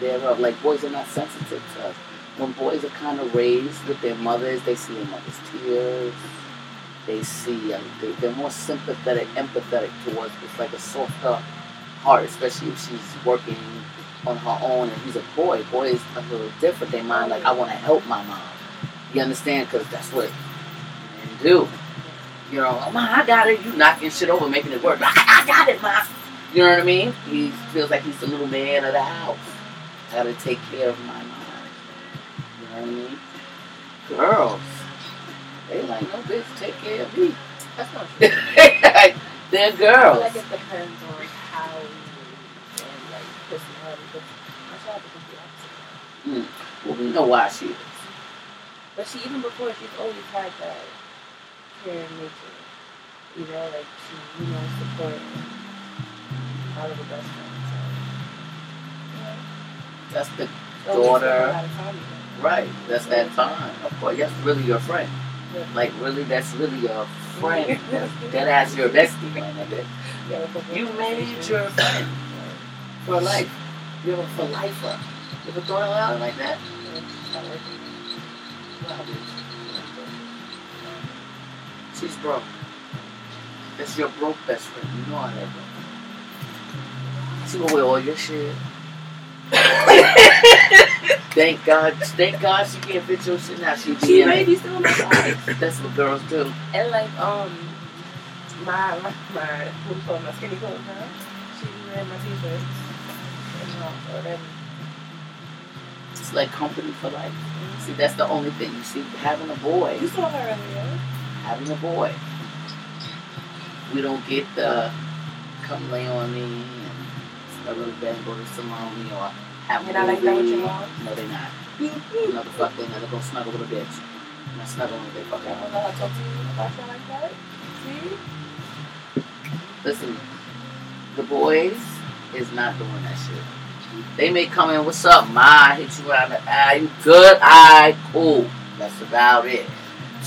thereof. Like boys are not sensitive to us. when boys are kind of raised with their mothers, they see their mother's tears. They see, um, they, they're more sympathetic, empathetic towards. It's like a softer heart, especially if she's working on her own and he's a boy. Boy is a little different. They mind like I want to help my mom. You understand? Because that's what men do. You know, oh, ma, I got it. You knocking shit over, making it work. I, I got it, ma. You know what I mean? He feels like he's the little man of the house. I gotta take care of my mom. You know what I mean? Girls, they like, no bitch, take care of me. That's not true. They're girls. I feel like it depends on how you raise and like personality. But my child is opposite. Well, we know why she is. But she even before she's always had that caring nature. You know, like she, you know, support all of the best friends. So, know, That's the Daughter. spent a lot of time with them. right. That's that time. Of course, that's really your friend. Yeah. Like really, that's really your friend. that has your bestie, nigga. Yeah, You made your friend for life. You're a for lifer. You ever thought about it like that? It's not working. She's broke. That's your broke best friend. You know how that goes. She go with all your shit. thank God, thank God she can't fit your shit now. She be She may be still. That's what girls do. And like um my my my what you call my skinny clothes now. She wearing my t-shirts. And all, then It's like company for life. See, that's the only thing. You see, having a boy, you saw her earlier. having a boy, we don't get the come lay on me and bed, go to salon or have You're a not like that with movie. your mom? No, they're not. Mm-hmm. No, the fuck they not. They're gonna snuggle with a bitch. Not snuggle with a I out. know how to talk to you about shit like that. See? Listen, the boys is not doing that shit. They may come in, what's up, ma? I hit you around the eye. You good? Alright, cool. That's about it.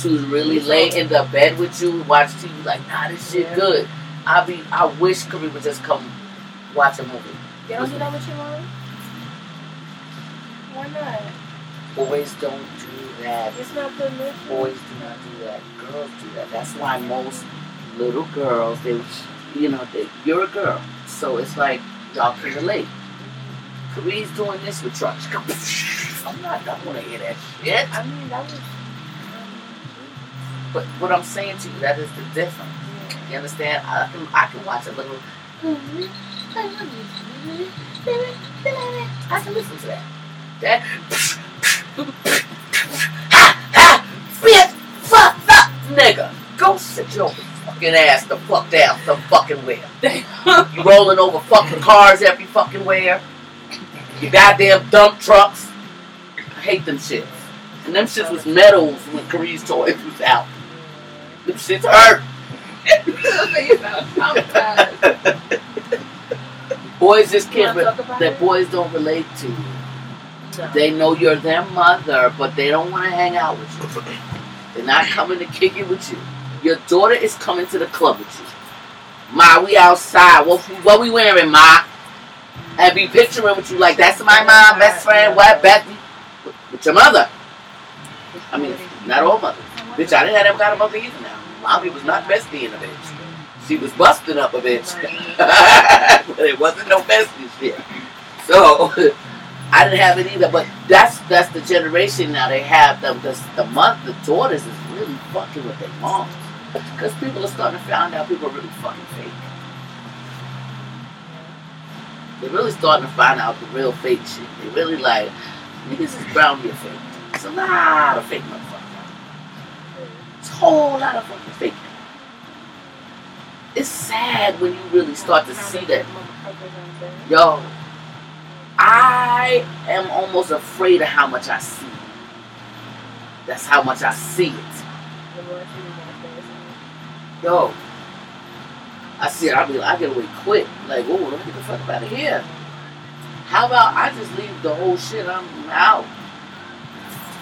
To really lay in the bed with you, watch TV, like, nah, this shit Yeah. good. I be, I wish Kareem would just come watch a movie. You don't do that with your mom? Why not? Boys don't do that. It's not permission. Boys do not do that. Girls do that. That's why most little girls, they, you know, they, you're a girl, so it's like Y'all can relate. Karie's doing this with trucks. I'm not, I want to hear that shit. I mean, that was. But what I'm saying to you, that is the difference. You understand? I can, I can watch a little. I can listen to that. That. ha ha! Bitch! Fuck up! Nigga! Go sit your fucking ass the fuck down some fucking where. You rolling over fucking cars every fucking where. You goddamn dump trucks. I hate them shits. And them shits was metals when Kareem's toys was out. Them shits hurt. boys just can't. Re- that it? boys don't relate to you. They know you're their mother, but they don't want to hang out with you. They're not coming to kick it with you. Your daughter is coming to the club with you. Ma, we outside. What, what we wearing, Ma? And be picturing with you like that's my mom, best friend, what, Becky? With, your mother. I mean, not all mothers. Bitch, I didn't have that kind of mother either now. Mommy was not bestie in a bitch. She was busting up a bitch. but it wasn't no bestie shit. So I didn't have it either. But that's that's the generation now. They have them the the month the daughters is really fucking with their moms. Because people are starting to find out people are really fucking fake. They're really starting to find out the real fake shit. They really like niggas is brown here fake. It's a lot of fake motherfuckers. It's a whole lot of fucking fake. It's sad when you really start to see that. Yo, I am almost afraid of how much I see. That's how much I see it. Yo, I see it. I be, I get away quick. Like, oh, let me get the fuck out of here. How about I just leave the whole shit? I'm out.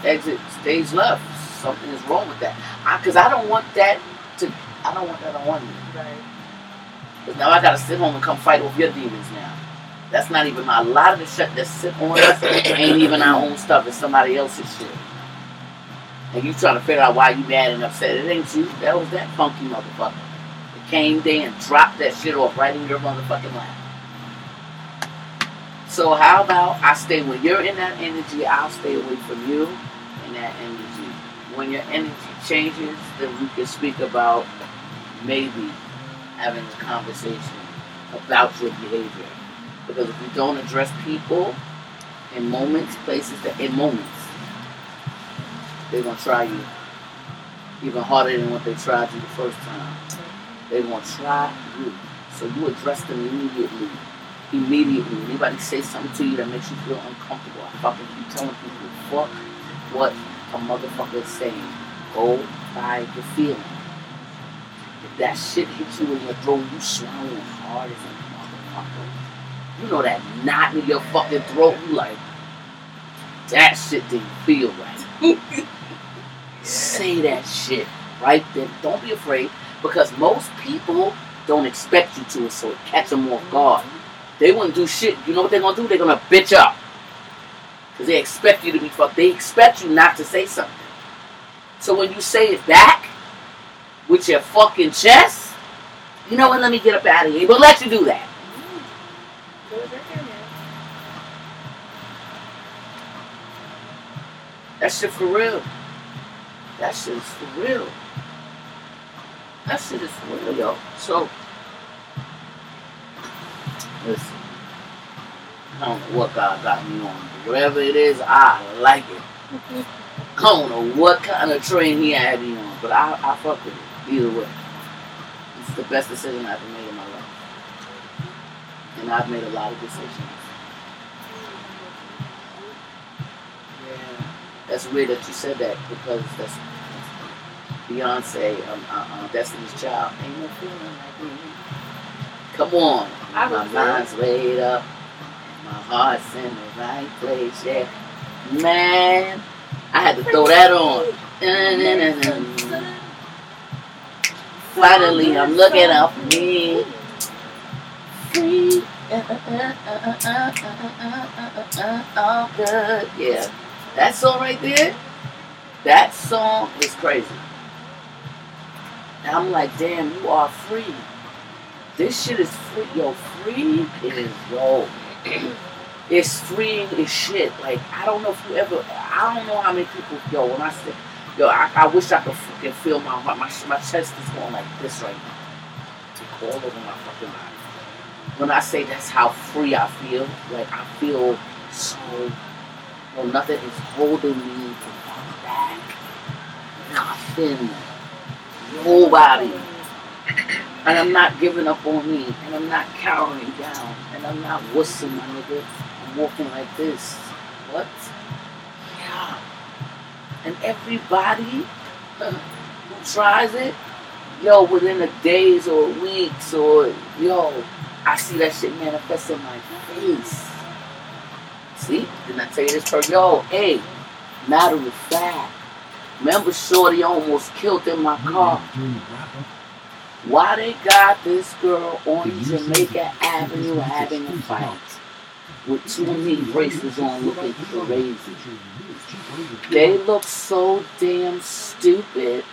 Exit stage left. Something is wrong with that. Because I, don't want that to. I don't want that on me. Right. Because now I gotta sit home and come fight off your demons now. That's not even my. A lot of the shit that sit on us ain't even our own stuff. It's somebody else's shit. And you trying to figure out why you mad and upset. It ain't you. That was that funky motherfucker. Came there and dropped that shit off right in your motherfucking lap. So how about I stay when you're in that energy, I'll stay away from you in that energy. When your energy changes, then we can speak about maybe having a conversation about your behavior. Because if you don't address people in moments, places that in moments, they're gonna try you even harder than what they tried you the first time. They're gonna try you. So you address them immediately. Immediately. Anybody say something to you that makes you feel uncomfortable, I fucking keep telling people, fuck what a motherfucker is saying. Go by the feeling. If that shit hits you in your throat, you swallow it hard as a motherfucker. You know that knot in your fucking throat, you like, that shit didn't feel right. Say that shit right then. Don't be afraid because most people don't expect you to, so it catch them off guard. They wouldn't do shit. You know what they're gonna do? They're gonna bitch up because they expect you to be fucked. They expect you not to say something. So when you say it back with your fucking chest, you know what? Let me get up out of here. But let you do that. That shit for real. That shit for real. That shit is real, yo. So, listen. I don't know what God got me on. but Whatever it is, I like it. I don't know what kind of train he had me on, but I, I fuck with it. Either way. It's the best decision I've ever made in my life. And I've made a lot of decisions. Yeah. That's weird that you said that because that's Beyonce, um, uh, uh, Destiny's Child. Ain't no feeling like me. Come on. I my mind's laid up. My heart's in the right place. Yeah. Man, I had to throw that on. Finally, I'm looking out for me. Free. Oh, good. Yeah. That song right there, that song is crazy. And I'm like, damn, you are free. This shit is free. Yo, free is yo. it's freeing as shit. Like I don't know if you ever. I don't know how many people. Yo, when I say, yo, I, I wish I could fucking feel my. My my chest is going like this right now. All over my fucking body. When I say that's how free I feel, like I feel so. Well, nothing is holding me back. Nothing. Nobody. And I'm not giving up on me. And I'm not cowering down. And I'm not wussing, my nigga. I'm walking like this. What? Yeah. And everybody who tries it, yo, within the days or weeks or, yo, I see that shit manifest in my face. See? Didn't I tell you this for yo, hey, matter of fact, remember Shorty almost killed in my car. Why they got this girl on Jamaica Avenue having a fight with two knee braces on looking crazy? They look so damn stupid.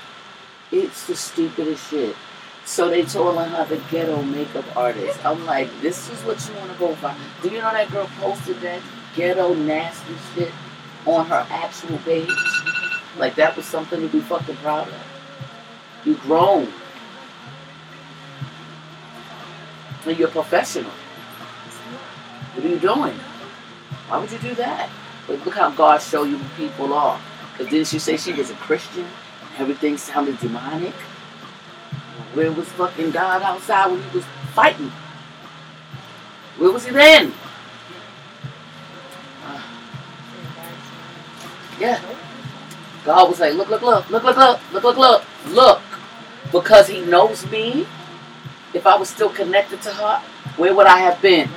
It's the stupidest shit. So they told her how the ghetto makeup artist. I'm like, this is what you want to go find. Do you know that girl posted that ghetto nasty shit on her actual page? Like that was something to be fucking proud of. You grown. And you're professional. What are you doing? Why would you do that? But look how God show you who people are. Because didn't she say she was a Christian? Everything sounded demonic. Where was fucking God outside when he was fighting? Where was he then? Uh, yeah. God was like, look, look, look, look, look, look, look, look, look, look. Because he knows me. If I was still connected to her, where would I have been?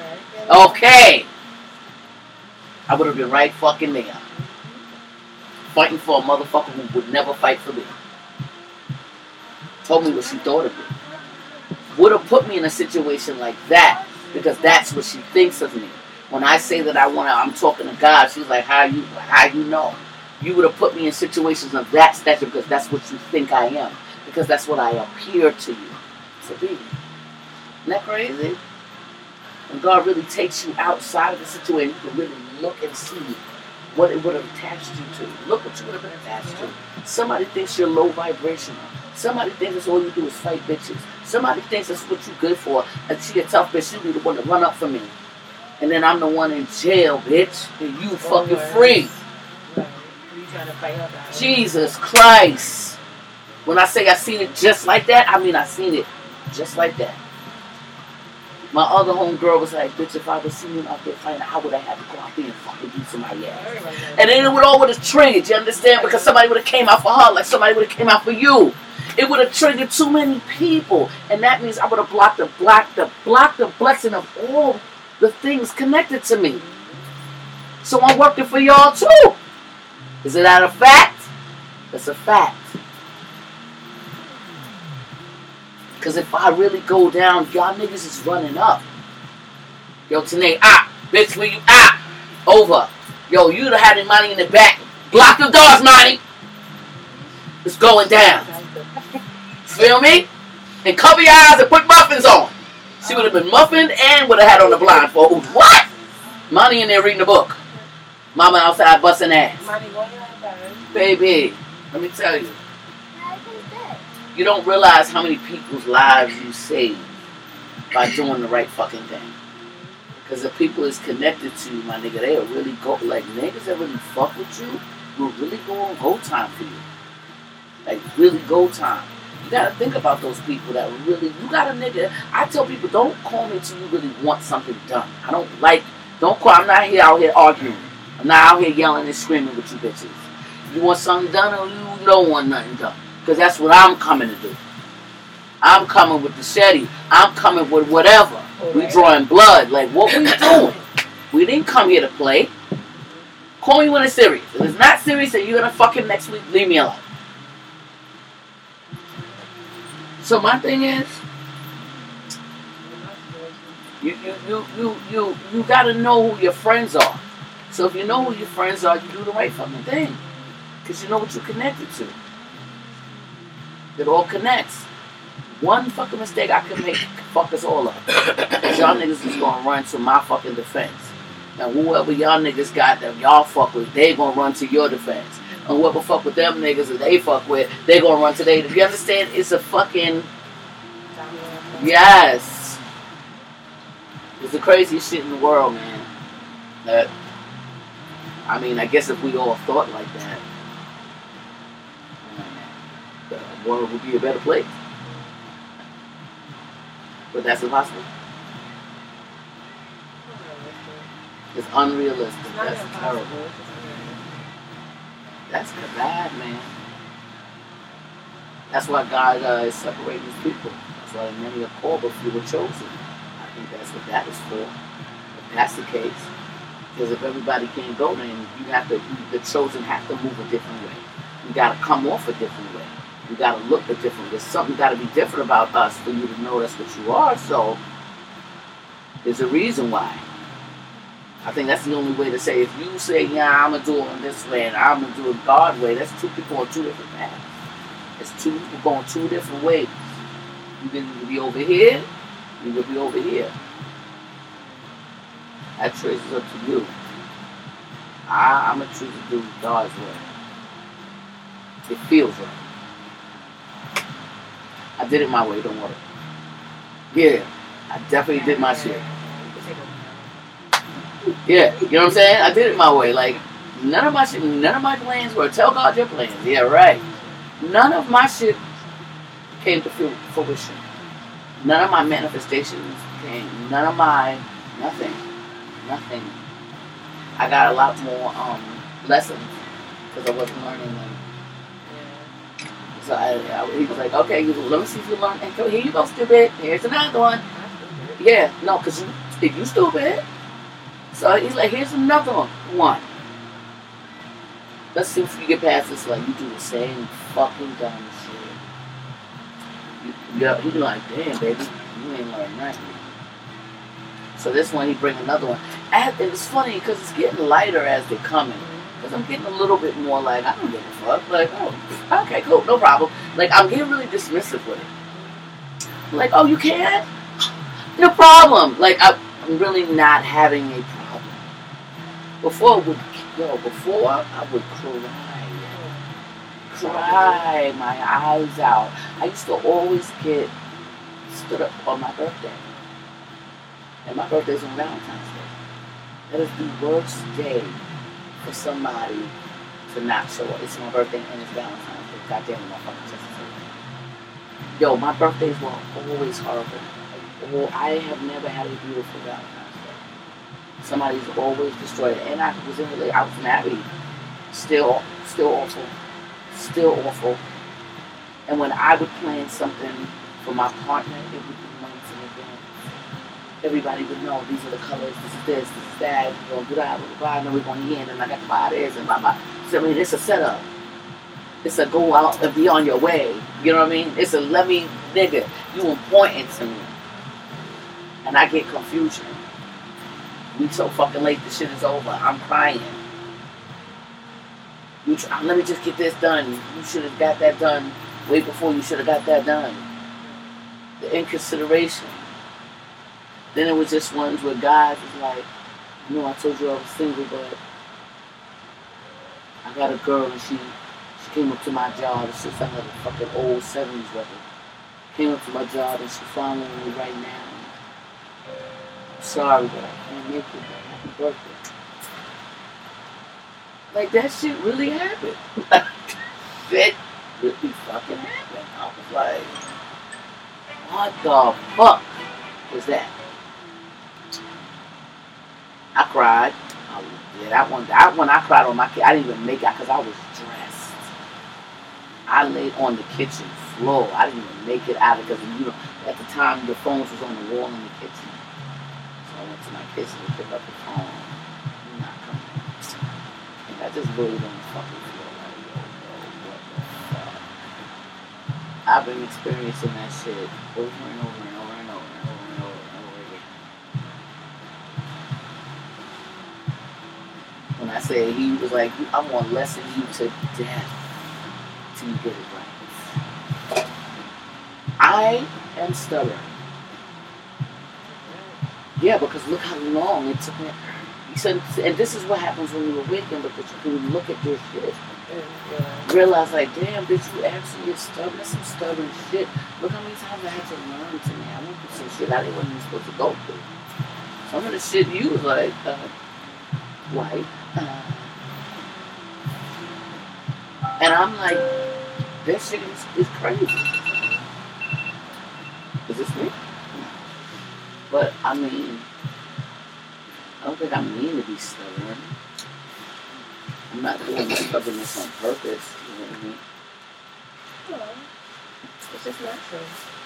Okay. I would have been right fucking there. Fighting for a motherfucker who would never fight for me. Told me what she thought of me. Would have put me in a situation like that because that's what she thinks of me. When I say that I want to, I'm talking to God. She's like, "How you? How you know?" You would have put me in situations of that stature because that's what you think I am. Because that's what I appear to you to be. Isn't that crazy? When God really takes you outside of the situation, you can really look and see what it would have attached you to. Look what you would have been attached to. Somebody thinks you're low vibrational. Somebody thinks that's all you do is fight bitches. Somebody thinks that's what you're good for. And she a tough bitch, you be the one to run up for me. And then I'm the one in jail, bitch. And you fucking oh, free. Jesus Christ. When I say I seen it just like that, I mean I seen it just like that. My other homegirl was like, bitch, if I would seen you out there fighting, I would have had to go out there and fucking beat somebody ass. And then it would all would have triggered, you understand? Because somebody would have came out for her like somebody would have came out for you. It would have triggered too many people. And that means I would have blocked the block the block the blessing of all the things connected to me. So I'm working for y'all too. Is it that a fact? It's a fact. Because if I really go down, y'all niggas is running up. Yo, Tanae, ah, bitch, where you ah? Over. Yo, you'd have had the money in the back. Block the doors, money. It's going down. Feel me? And cover your eyes and put muffins on. She would have been muffined and would have had on the blindfold. What? Money in there reading the book. Mama outside busting ass. Baby, let me tell you. You don't realize how many people's lives you save by doing the right fucking thing. Because the people is connected to you, my nigga, they'll really go, like, niggas that really fuck with you will really go on go time for you. Like, really go time. You gotta think about those people that really, you got a nigga, I tell people, don't call me until you really want something done. I don't like, don't call, I'm not here out here arguing. I'm not out here yelling and screaming with you bitches. You want something done or you don't want nothing done. Because that's what I'm coming to do. I'm coming with the shetty. I'm coming with whatever. We drawing blood. Like, what we doing? We didn't come here to play. Call me when it's serious. If it's not serious and you're gonna fucking next week, leave me alone. So my thing is, you you you you you, you gotta know who your friends are. So if you know who your friends are, you do the right fucking thing. Because you know what you're connected to. It all connects. One fucking mistake I can make fuck us all up. y'all niggas is gonna run to my fucking defense. And whoever y'all niggas got that y'all fuck with, they gonna run to your defense. And whoever fuck with them niggas that they fuck with, they gonna run to they. You understand? It's a fucking yes. It's the craziest shit in the world, man. That I mean, I guess if we all thought like that, uh, the world would be a better place. But that's impossible. It's unrealistic. It's That's impossible. terrible. That's bad, man. That's why God uh, is separating his people. That's why many are called, but few are chosen. I think that's what that is for. If that's the case, because if everybody can't go, then you have to. The chosen have to move a different way. You got to come off a different way. You got to look a different. There's something got to be different about us for you to know that's what you are. So there's a reason why. I think that's the only way to say. If you say, "Yeah, I'm gonna do it this way," and I'm gonna do it God way, that's two people on two different paths. It's two people going two different ways. You can be over here, you can be over here. That choice is up to you. I, I'm gonna choose to do God's way. It feels right. I did it my way. Don't worry. Yeah, I definitely did my shit. Yeah, you know what I'm saying? I did it my way. Like none of my shit, none of my plans were tell God your plans. Yeah, right. None of my shit came to fruition. None of my manifestations came. None of my nothing, nothing. I got a lot more um, lessons because I wasn't learning them. So I, I, he was like, okay, let me see if you learn. And here you go, stupid. Here's another one. Yeah, no, because you, if you stupid. So he's like, here's another one. One. Let's see if you get past this. Like, you do the same fucking dumb shit. You, yeah, he's like, damn, baby, you ain't learned nothing. So this one, he bring another one. It's funny because it's getting lighter as they're coming. Mm-hmm. Because I'm getting a little bit more like, I don't give a fuck. Like, oh, okay, cool, no problem. Like, I'm getting really dismissive with it. Like, oh, you can't? No problem. Like, I, I'm really not having a problem. Before I would, yo, before I would cry, cry my eyes out. I used to always get stood up on my birthday, and my birthday's on Valentine's Day. That is the worst day for somebody to not show up. It's my birthday and it's Valentine's Day. God damn it, my fucking chest. Yo, my birthdays were always horrible. Well, I have never had a beautiful Valentine's Day. Somebody's always destroyed it. And I was in relate I was married. Still still awful. Still awful. And when I would plan something for my partner, it would be months in advance. Everybody would know these are the colors, this is this, this is that, do that, blah, blah, blah, and then we're gonna end, and I got buy this, and blah, blah. So, I mean, it's a setup. It's a go out and be on your way. You know what I mean? It's a let me, nigga, you important to me and I get confusion. We so fucking late, the shit is over. I'm crying. You try, uh, let me just get this done. You should have got that done way before you should have got that done. The inconsideration. Then it was just ones where guys was like, you know, I told you I was single, but I got a girl and she she came up to my job. It's just like a fucking old 70s record. Came up to my job and she's following me right now. I'm sorry, but I can't make it. Happy birthday. Like that shit really happened. that really fucking happened. I was like, what the fuck was that? I cried. Yeah, that one, that one I cried on my kid. I didn't even make it because I was dressed. I laid on the kitchen floor. I didn't even make it out of because you know at the time the phones was on the wall in the kitchen. So I went to my kitchen to pick up the phone. Not coming. And I just really don't fucking feel like yo, yo, what the fuck. I've been experiencing that shit over and over Say he was like, I'm gonna lesson you to death till you get it right. I am stubborn. Yeah, because look how long it took me. He said, and this is what happens when you awaken because you can look at your shit. Realize, like, damn, bitch, you actually get stubborn. That's some stubborn shit. Look how many times I had to learn to me. I went through some shit I didn't even supposed to go through. Some of the shit you was like, uh, white. Uh, and I'm like, this shit is, is crazy. Is this me? But I mean, I don't think I mean to be stubborn. I'm not doing this stubbornness on purpose. You know what I mean? It's just natural.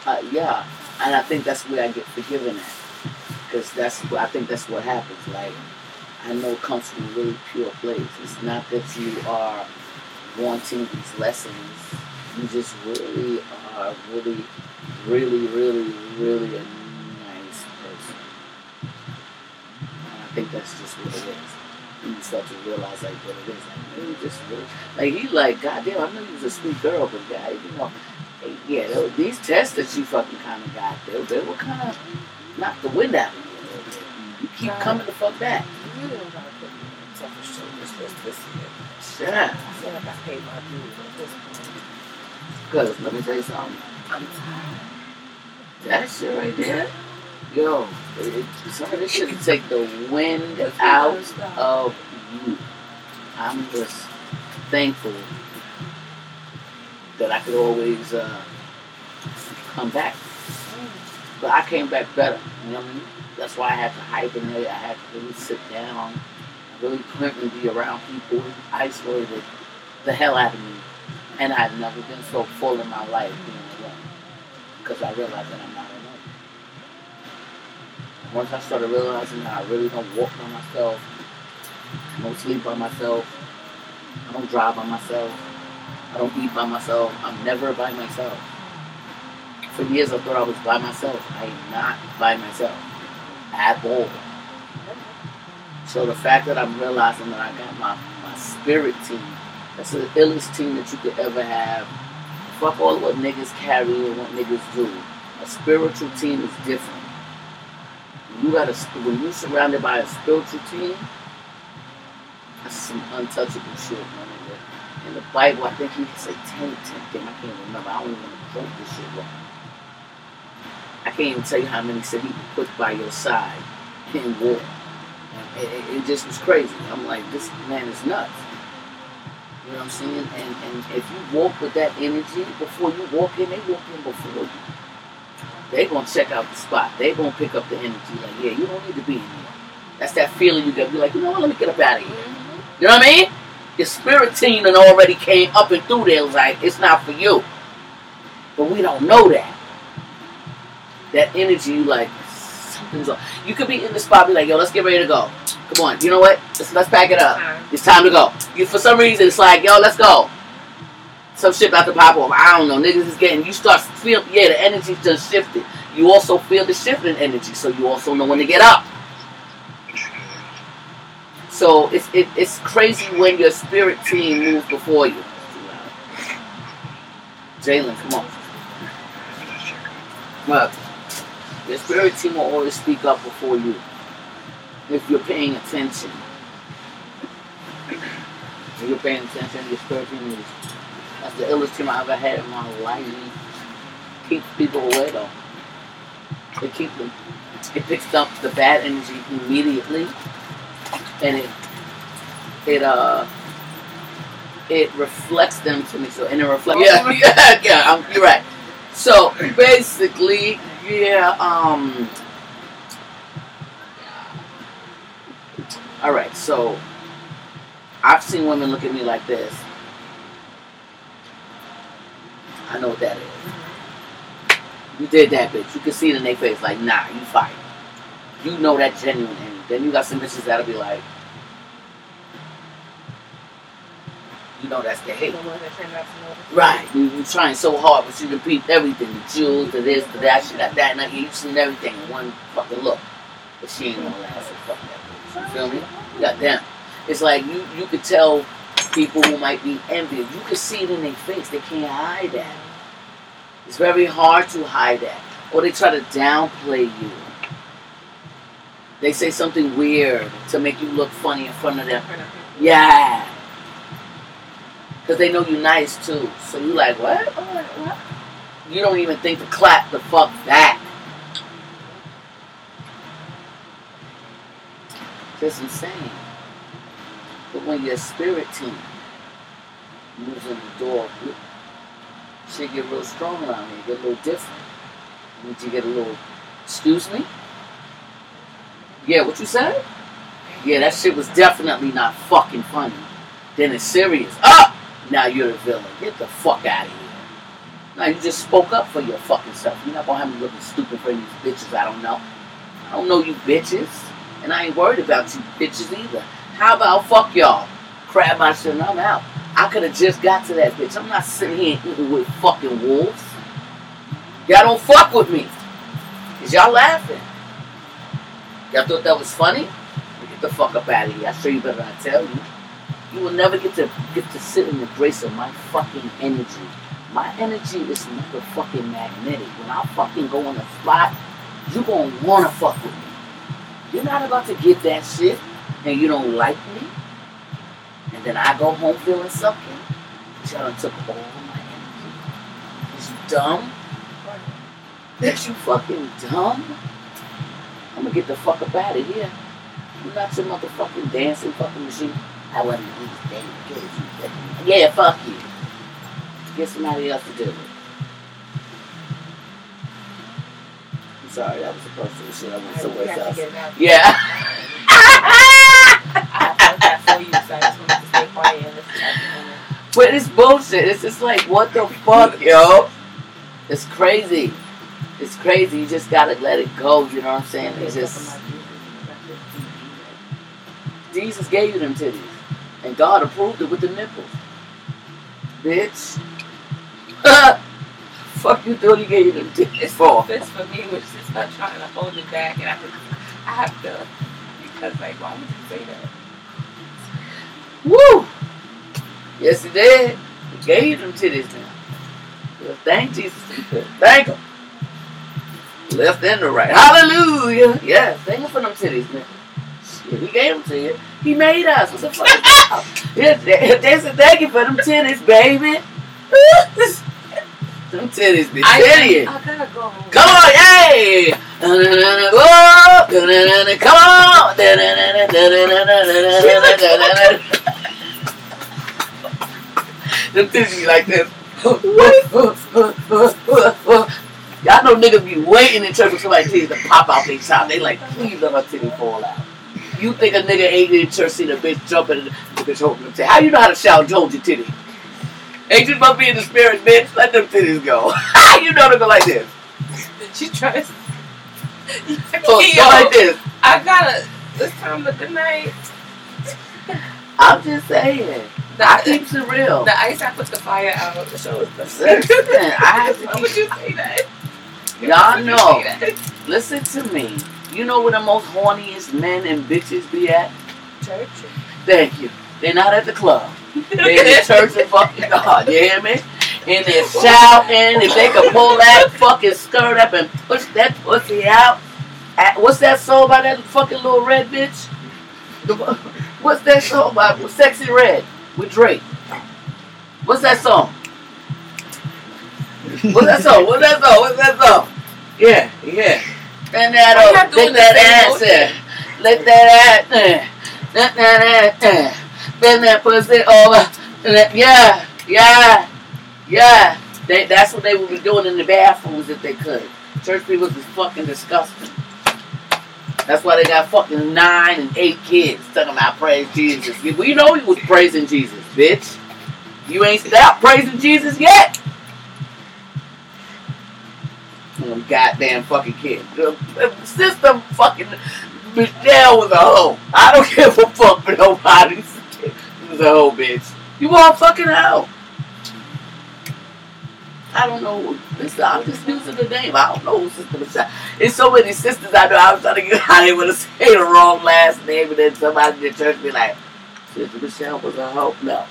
Uh, yeah, and I think that's where I get forgiven at, because that's what I think that's what happens. Like I know comes from a really pure place. It's not that you are wanting these lessons. You just really are really, really, really, really a nice person. And I think that's just what it is. You start to realize like what it is. Like man, you just really like you like goddamn. I know you was a sweet girl, but guy, you know. Yeah, these tests that you fucking kind of got, they, they were kind of knock the wind out of bit. You keep coming the fuck back. You don't gotta put me on selfish shoulders this, this, this. Yeah. I feel like I paid my dues at this point. Because let me tell you something. I'm tired. That shit right there, yo, it, some of this shit take the wind out of you. I'm just thankful that I could always uh, come back. But I came back better. You know what I mean? That's why I had to hibernate. I had to really sit down. Really couldn't be around people isolated the hell out of me. And I've never been so full in my life being alone. Because I realized that I'm not alone. Once I started realizing that I really don't walk by myself, I don't sleep by myself, I don't drive by myself, I don't eat by myself, I'm never by myself. For years I thought I was by myself. I am not by myself at all. So the fact that I'm realizing that I got my, my spirit team, that's the illest team that you could ever have. Fuck all what niggas carry and what niggas do. A spiritual team is different. You gotta when you're surrounded by a spiritual team, that's some untouchable shit, my nigga. In the Bible, I think he say 10, 10 damn, I can't remember. I don't even quote this shit wrong. I can't even tell you how many said he would put by your side in war. It, it, it just was crazy. I'm like, this man is nuts. You know what I'm saying? And and if you walk with that energy before you walk in, they walk in before you. They gonna check out the spot. They gonna pick up the energy. Like, yeah, you don't need to be in here. That's that feeling you get. Be like, you know what? Let me get up out of here. Mm-hmm. You know what I mean? Your spirit team that already came up and through there It was like, it's not for you. But we don't know that. That energy, like, something's up. You could be in the spot, be like, yo, let's get ready to go. Come on, you know what? Let's, let's pack it up. It's time to go. You for some reason it's like, yo, let's go. Some shit about to pop off. I don't know. Niggas is getting you start feel yeah, the energy just shifted. You also feel the shift in energy, so you also know when to get up. So it's it, it's crazy when your spirit team moves before you. Jalen, come on. Look, your spirit team will always speak up before you if you're paying attention. If you're paying attention, your spirit team is that's the illest team I ever had in my life. Keep people away though. They keep them. It picks up the bad energy immediately, and it it uh it reflects them to me. So and it reflects. Yeah, yeah, yeah. Um, you're right. So basically, yeah. Um. All right. So I've seen women look at me like this. I know what that is. You did that, bitch. You can see it in their face, like, nah, you fired. You know that genuine. And then you got some bitches that'll be like, you know that's the hate. The that turn out to know. Right. You, you trying so hard, but you repeat everything. The jewels, the this, the that, she got that, and. You've seen everything in one fucking look. But she ain't gonna last, so fuck that. You feel me? You got them. It's like you, you could tell people who might be envious. You could see it in their face. They can't hide that. It's very hard to hide that. Or they try to downplay you. They say something weird to make you look funny in front of them. Yeah. Because they know you're nice too. So you like, what? What? You don't even think to clap the fuck back. Just insane. But when your spirit team moves in the door, shit get real strong around here, get a little different. Once you get a little, excuse me? Yeah, what you said? Yeah, that shit was definitely not fucking funny. Then it's serious. Up! Now you're the villain. Get the fuck out of here. Now you just spoke up for your fucking self. You're not gonna have me looking stupid for these bitches I don't know. I don't know you bitches. And I ain't worried about you bitches either. How about fuck y'all? Crab my shit and I'm out. I could have just got to that bitch. I'm not sitting here eating with fucking wolves. Y'all don't fuck with me. Cause y'all laughing. Y'all thought that was funny? Get the fuck up out of here. I show you better than I tell you. You will never get to get to sit in the grace of my fucking energy. My energy is motherfucking magnetic. When I fucking go on a spot, you gonna wanna fuck with me. You're not about to get that shit and you don't like me. And then I go home feeling something. Done took all my energy. Is you dumb? Is you fucking dumb? I'm gonna get the fuck up out of here. I'm not your motherfucking dancing fucking machine. I want to these things because Yeah, fuck you. Get somebody else to do it. I'm sorry, that was the personal shit. I went somewhere else. Yeah. I felt that for so I just stay quiet and listen at the moment. But it's bullshit. It's just like, what the fuck, yo? It's crazy. It's crazy. You just gotta let it go. You know what I'm saying? It's just Jesus gave you them titties, and God approved it with the nipples. Bitch. fuck you thought he gave you them titties It's for? this for me, which is not trying to hold it back, and I, have to- I have to because like, why would you say that? Woo! Yes, he did. He gave them titties now. Well, thank Jesus. Thank him. Left and the right. Hallelujah. Yes, thank him for them titties. Shit, he gave them to you. He made us. What the fuck? they said thank you for them titties, baby. them titties be I. I gotta go home. Come on, yay! Whoa! Come on! Them be like this. Y'all know niggas be waiting in church for somebody titties to pop out their top. They like, please let my titty fall out. You think a nigga ain't in church see the bitch jumping and the bitch holding them titties. How you know how to shout and hold your titty? Ain't you supposed to be in the spirit, bitch? Let them titties go. you know they go like this. She tries. So it's go like this. I gotta. It's time to good night. I'm just saying. The, I keeps it real. the ice, I put the fire out. The show is Listen, I have to keep. Why would you say that? Y'all Why would you know. Listen to me. You know where the most horniest men and bitches be at? Church. Thank you. They're not at the club. They're in the church of fucking God. You hear me? And they're shouting. If they could pull that fucking skirt up and push that pussy out. At- What's that song by that fucking little red bitch? What's that song by Sexyy Red with Drake? What's that song? What's that song? What's that song? What's that song? Yeah, yeah. And that Why up, doing that ass in. Let that ass in. Let that ass in. Bend that pussy over. Yeah, yeah, yeah. They, that's what they would be doing in the bathrooms if they could. Church people is fucking disgusting. That's why they got fucking nine and eight kids talking about praise Jesus. You know he was praising Jesus, bitch. You ain't stopped praising Jesus yet. Them goddamn fucking kid. The system fucking Michelle was a hoe. I don't give a fuck for nobody. She was a hoe, bitch. You all fucking hoe. I don't know. I'm just using the name. I don't know Sister Michelle. It's so many sisters I know. I was trying to get how they want to say the wrong last name, and then somebody in the church be like, Sister Michelle was a hoe. No.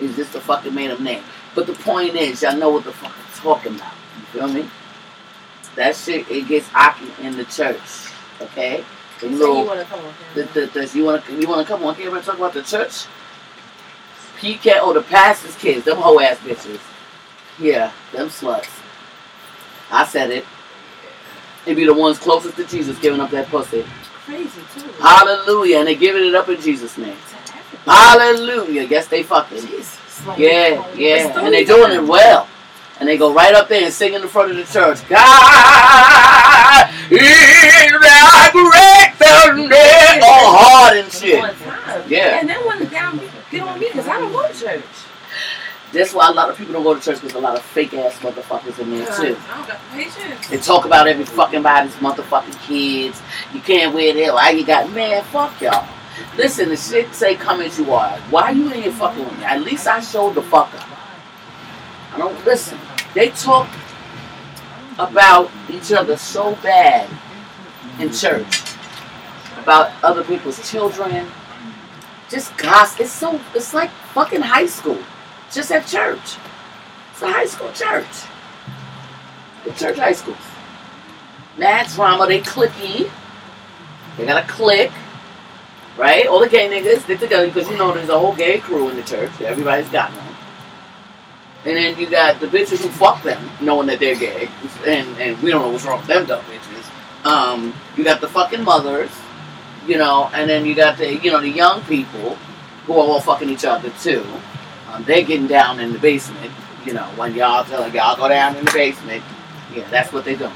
It's just a fucking made up name. But the point is, y'all know what the fuck I'm talking about. You feel me? That shit, it gets awkward in the church. Okay? The You little, you want to come on the, the, the, you wanna you wanna come on here and talk about the church? PK oh the pastor's kids, them hoe ass bitches. Yeah, them sluts. I said it. They be the ones closest to Jesus giving up that pussy. Crazy too. Hallelujah. And they giving it up in Jesus' name. To. Hallelujah. Guess they fucking. Jesus. Like, Yeah, yeah. And they doing it well. And they go right up there and sing in the front of the church. God is the great thunder. All hard and shit. Yeah. And then when down me, get on me because I don't go to church. That's why a lot of people don't go to church because a lot of fake ass motherfuckers in there uh, too. I don't got patience. They talk about every fucking body's motherfucking kids. You can't wear that. Why you got man? Fuck y'all. Listen, the shit say come as you are. Why you in here fucking with me? At least I showed the fuck up. I don't listen. They talk about each other so bad in church about other people's children. Just gossip. It's so. It's like fucking high school, just at church. It's a high school church. The church high schools. Mad drama. They clicky. They got a click. Right? All the gay niggas stick together because you know there's a whole gay crew in the church. Everybody's got one. And then you got the bitches who fuck them, knowing that they're gay, and and we don't know what's wrong with them dumb bitches. Um, you got the fucking mothers, you know, and then you got the you know the young people who are all fucking each other too. Um, they're getting down in the basement, you know, when y'all telling y'all go down in the basement. Yeah, that's what they're doing,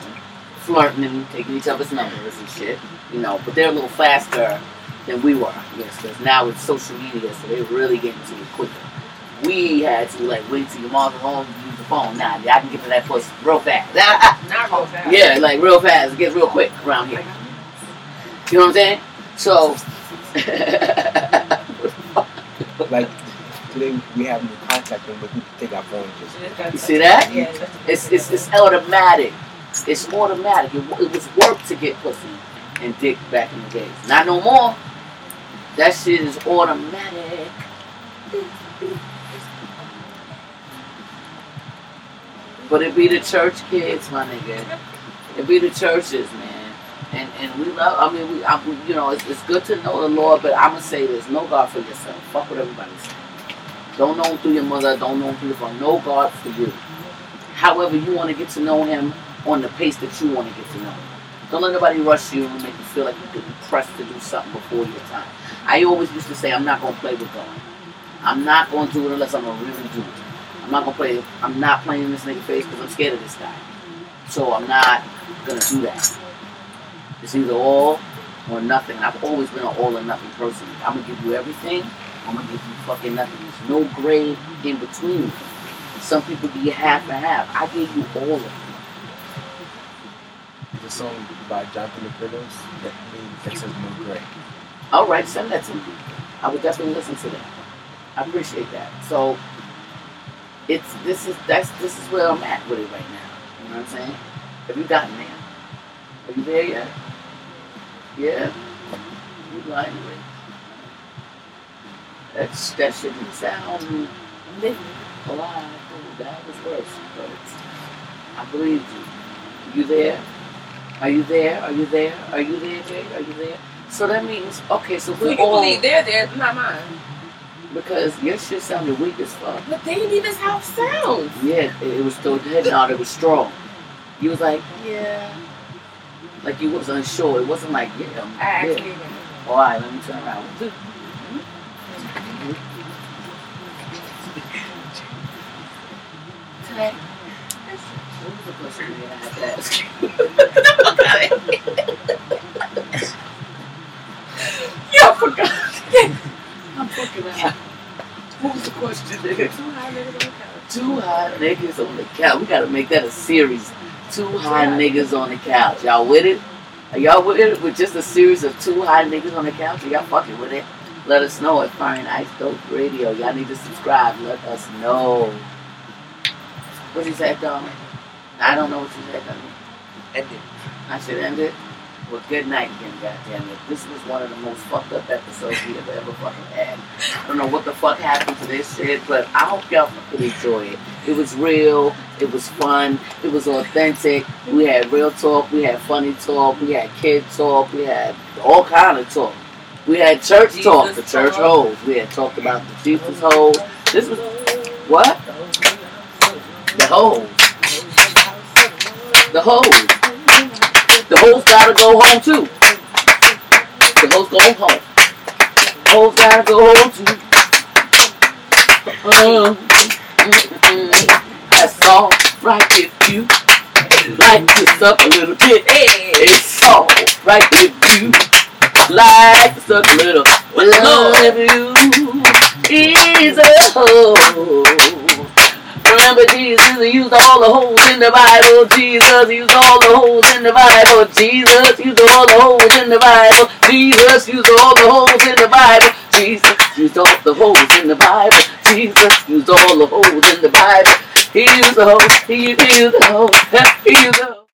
flirting and taking each other's numbers and shit, you know. But they're a little faster than we were, yes, because now it's social media, so they're really getting to it quicker. We had to like wait till your mom's home to use the phone. Now Nah, I can get to that pussy real fast. Not real fast. yeah, like real fast. It gets real quick around here. You know what I'm saying? So, Like today we have no contact them, but we can take our phone just You see that? Yeah. it's it's, it's automatic. It's automatic. It, it was work to get pussy and dick back in the days. Not no more. That shit is automatic. But it be the church kids, my nigga. It be the churches, man. And and we love. I mean, we, I, we you know, it's, it's good to know the Lord, but I'm gonna say this: know God for yourself. Fuck what everybody says. Don't know Him through your mother. Don't know Him through your father. Know God for you. However, you want to get to know Him on the pace that you want to get to know Him. Don't let nobody rush you and make you feel like you're getting pressed to do something before your time. I always used to say, I'm not gonna play with God. I'm not gonna do it unless I'm gonna really do it. I'm not gonna play. I'm not playing in this nigga face because I'm scared of this guy. So I'm not gonna do that. It's either all or nothing. I've always been an all or nothing person. I'm gonna give you everything. I'm gonna give you fucking nothing. There's no gray in between. Some people you half and half. I gave you all of it. the song by Jonathan McReynolds that means that says no gray. All right, send that to me. I would definitely listen to that. I appreciate that. So it's this is that's this is where I'm at with it right now. You know what I'm saying? Have you gotten there? Are you there yet? Yeah. You lying it. That's that shouldn't sound living alive. Oh, that was worse. But I believe you. You there? Are you there? Are you there? Are you there, Jay? Are you there? So that means okay. So you all believe they're there, not mine. Because your shit sounded weak as fuck. But they didn't even it sounds. Yeah, it, it was still head nod. It was strong. You was like, yeah, like you was unsure. It wasn't like, yeah, I'm- I actually yeah. All right, let me turn around. Today, what was the question we had to ask you? yeah, I forgot. I'm fucking out. What was the question, nigga? Two high niggas on the couch. We gotta make that a series. Two high niggas on the couch. Y'all with it? Are y'all with it? With just a series of two high niggas on the couch? Are y'all fucking with it? Let us know at Fire and Ice Dose Radio. Y'all need to subscribe. Let us know. What you said, darling? I don't know what you said, darling. Ended. I said end it. Well, good night again, goddamn it. This was one of the most fucked up episodes we have ever fucking had. I don't know what the fuck happened to this shit, but I hope y'all fucking enjoy it. It was real, it was fun, it was authentic. We had real talk, we had funny talk, we had kid talk, we had all kind of talk. We had church Jesus talk, the church talk. hoes. We had talked about the Jesus hoes. This was what? The hoes. The hoes. The hoes gotta go home too. The hoes go home. Hoes gotta go home too. Uh. That's all right if you like this up a little bit. It's all right if you like this up a little. If you is a hoe. Remember Jesus used all the holes in the Bible. Jesus used all the holes in the Bible. Jesus used all the holes in the Bible. Jesus used all the holes in the Bible. Jesus used all the holes in the Bible. Jesus used all the holes in the Bible. He used the holes. He, used the holes. He used the holes.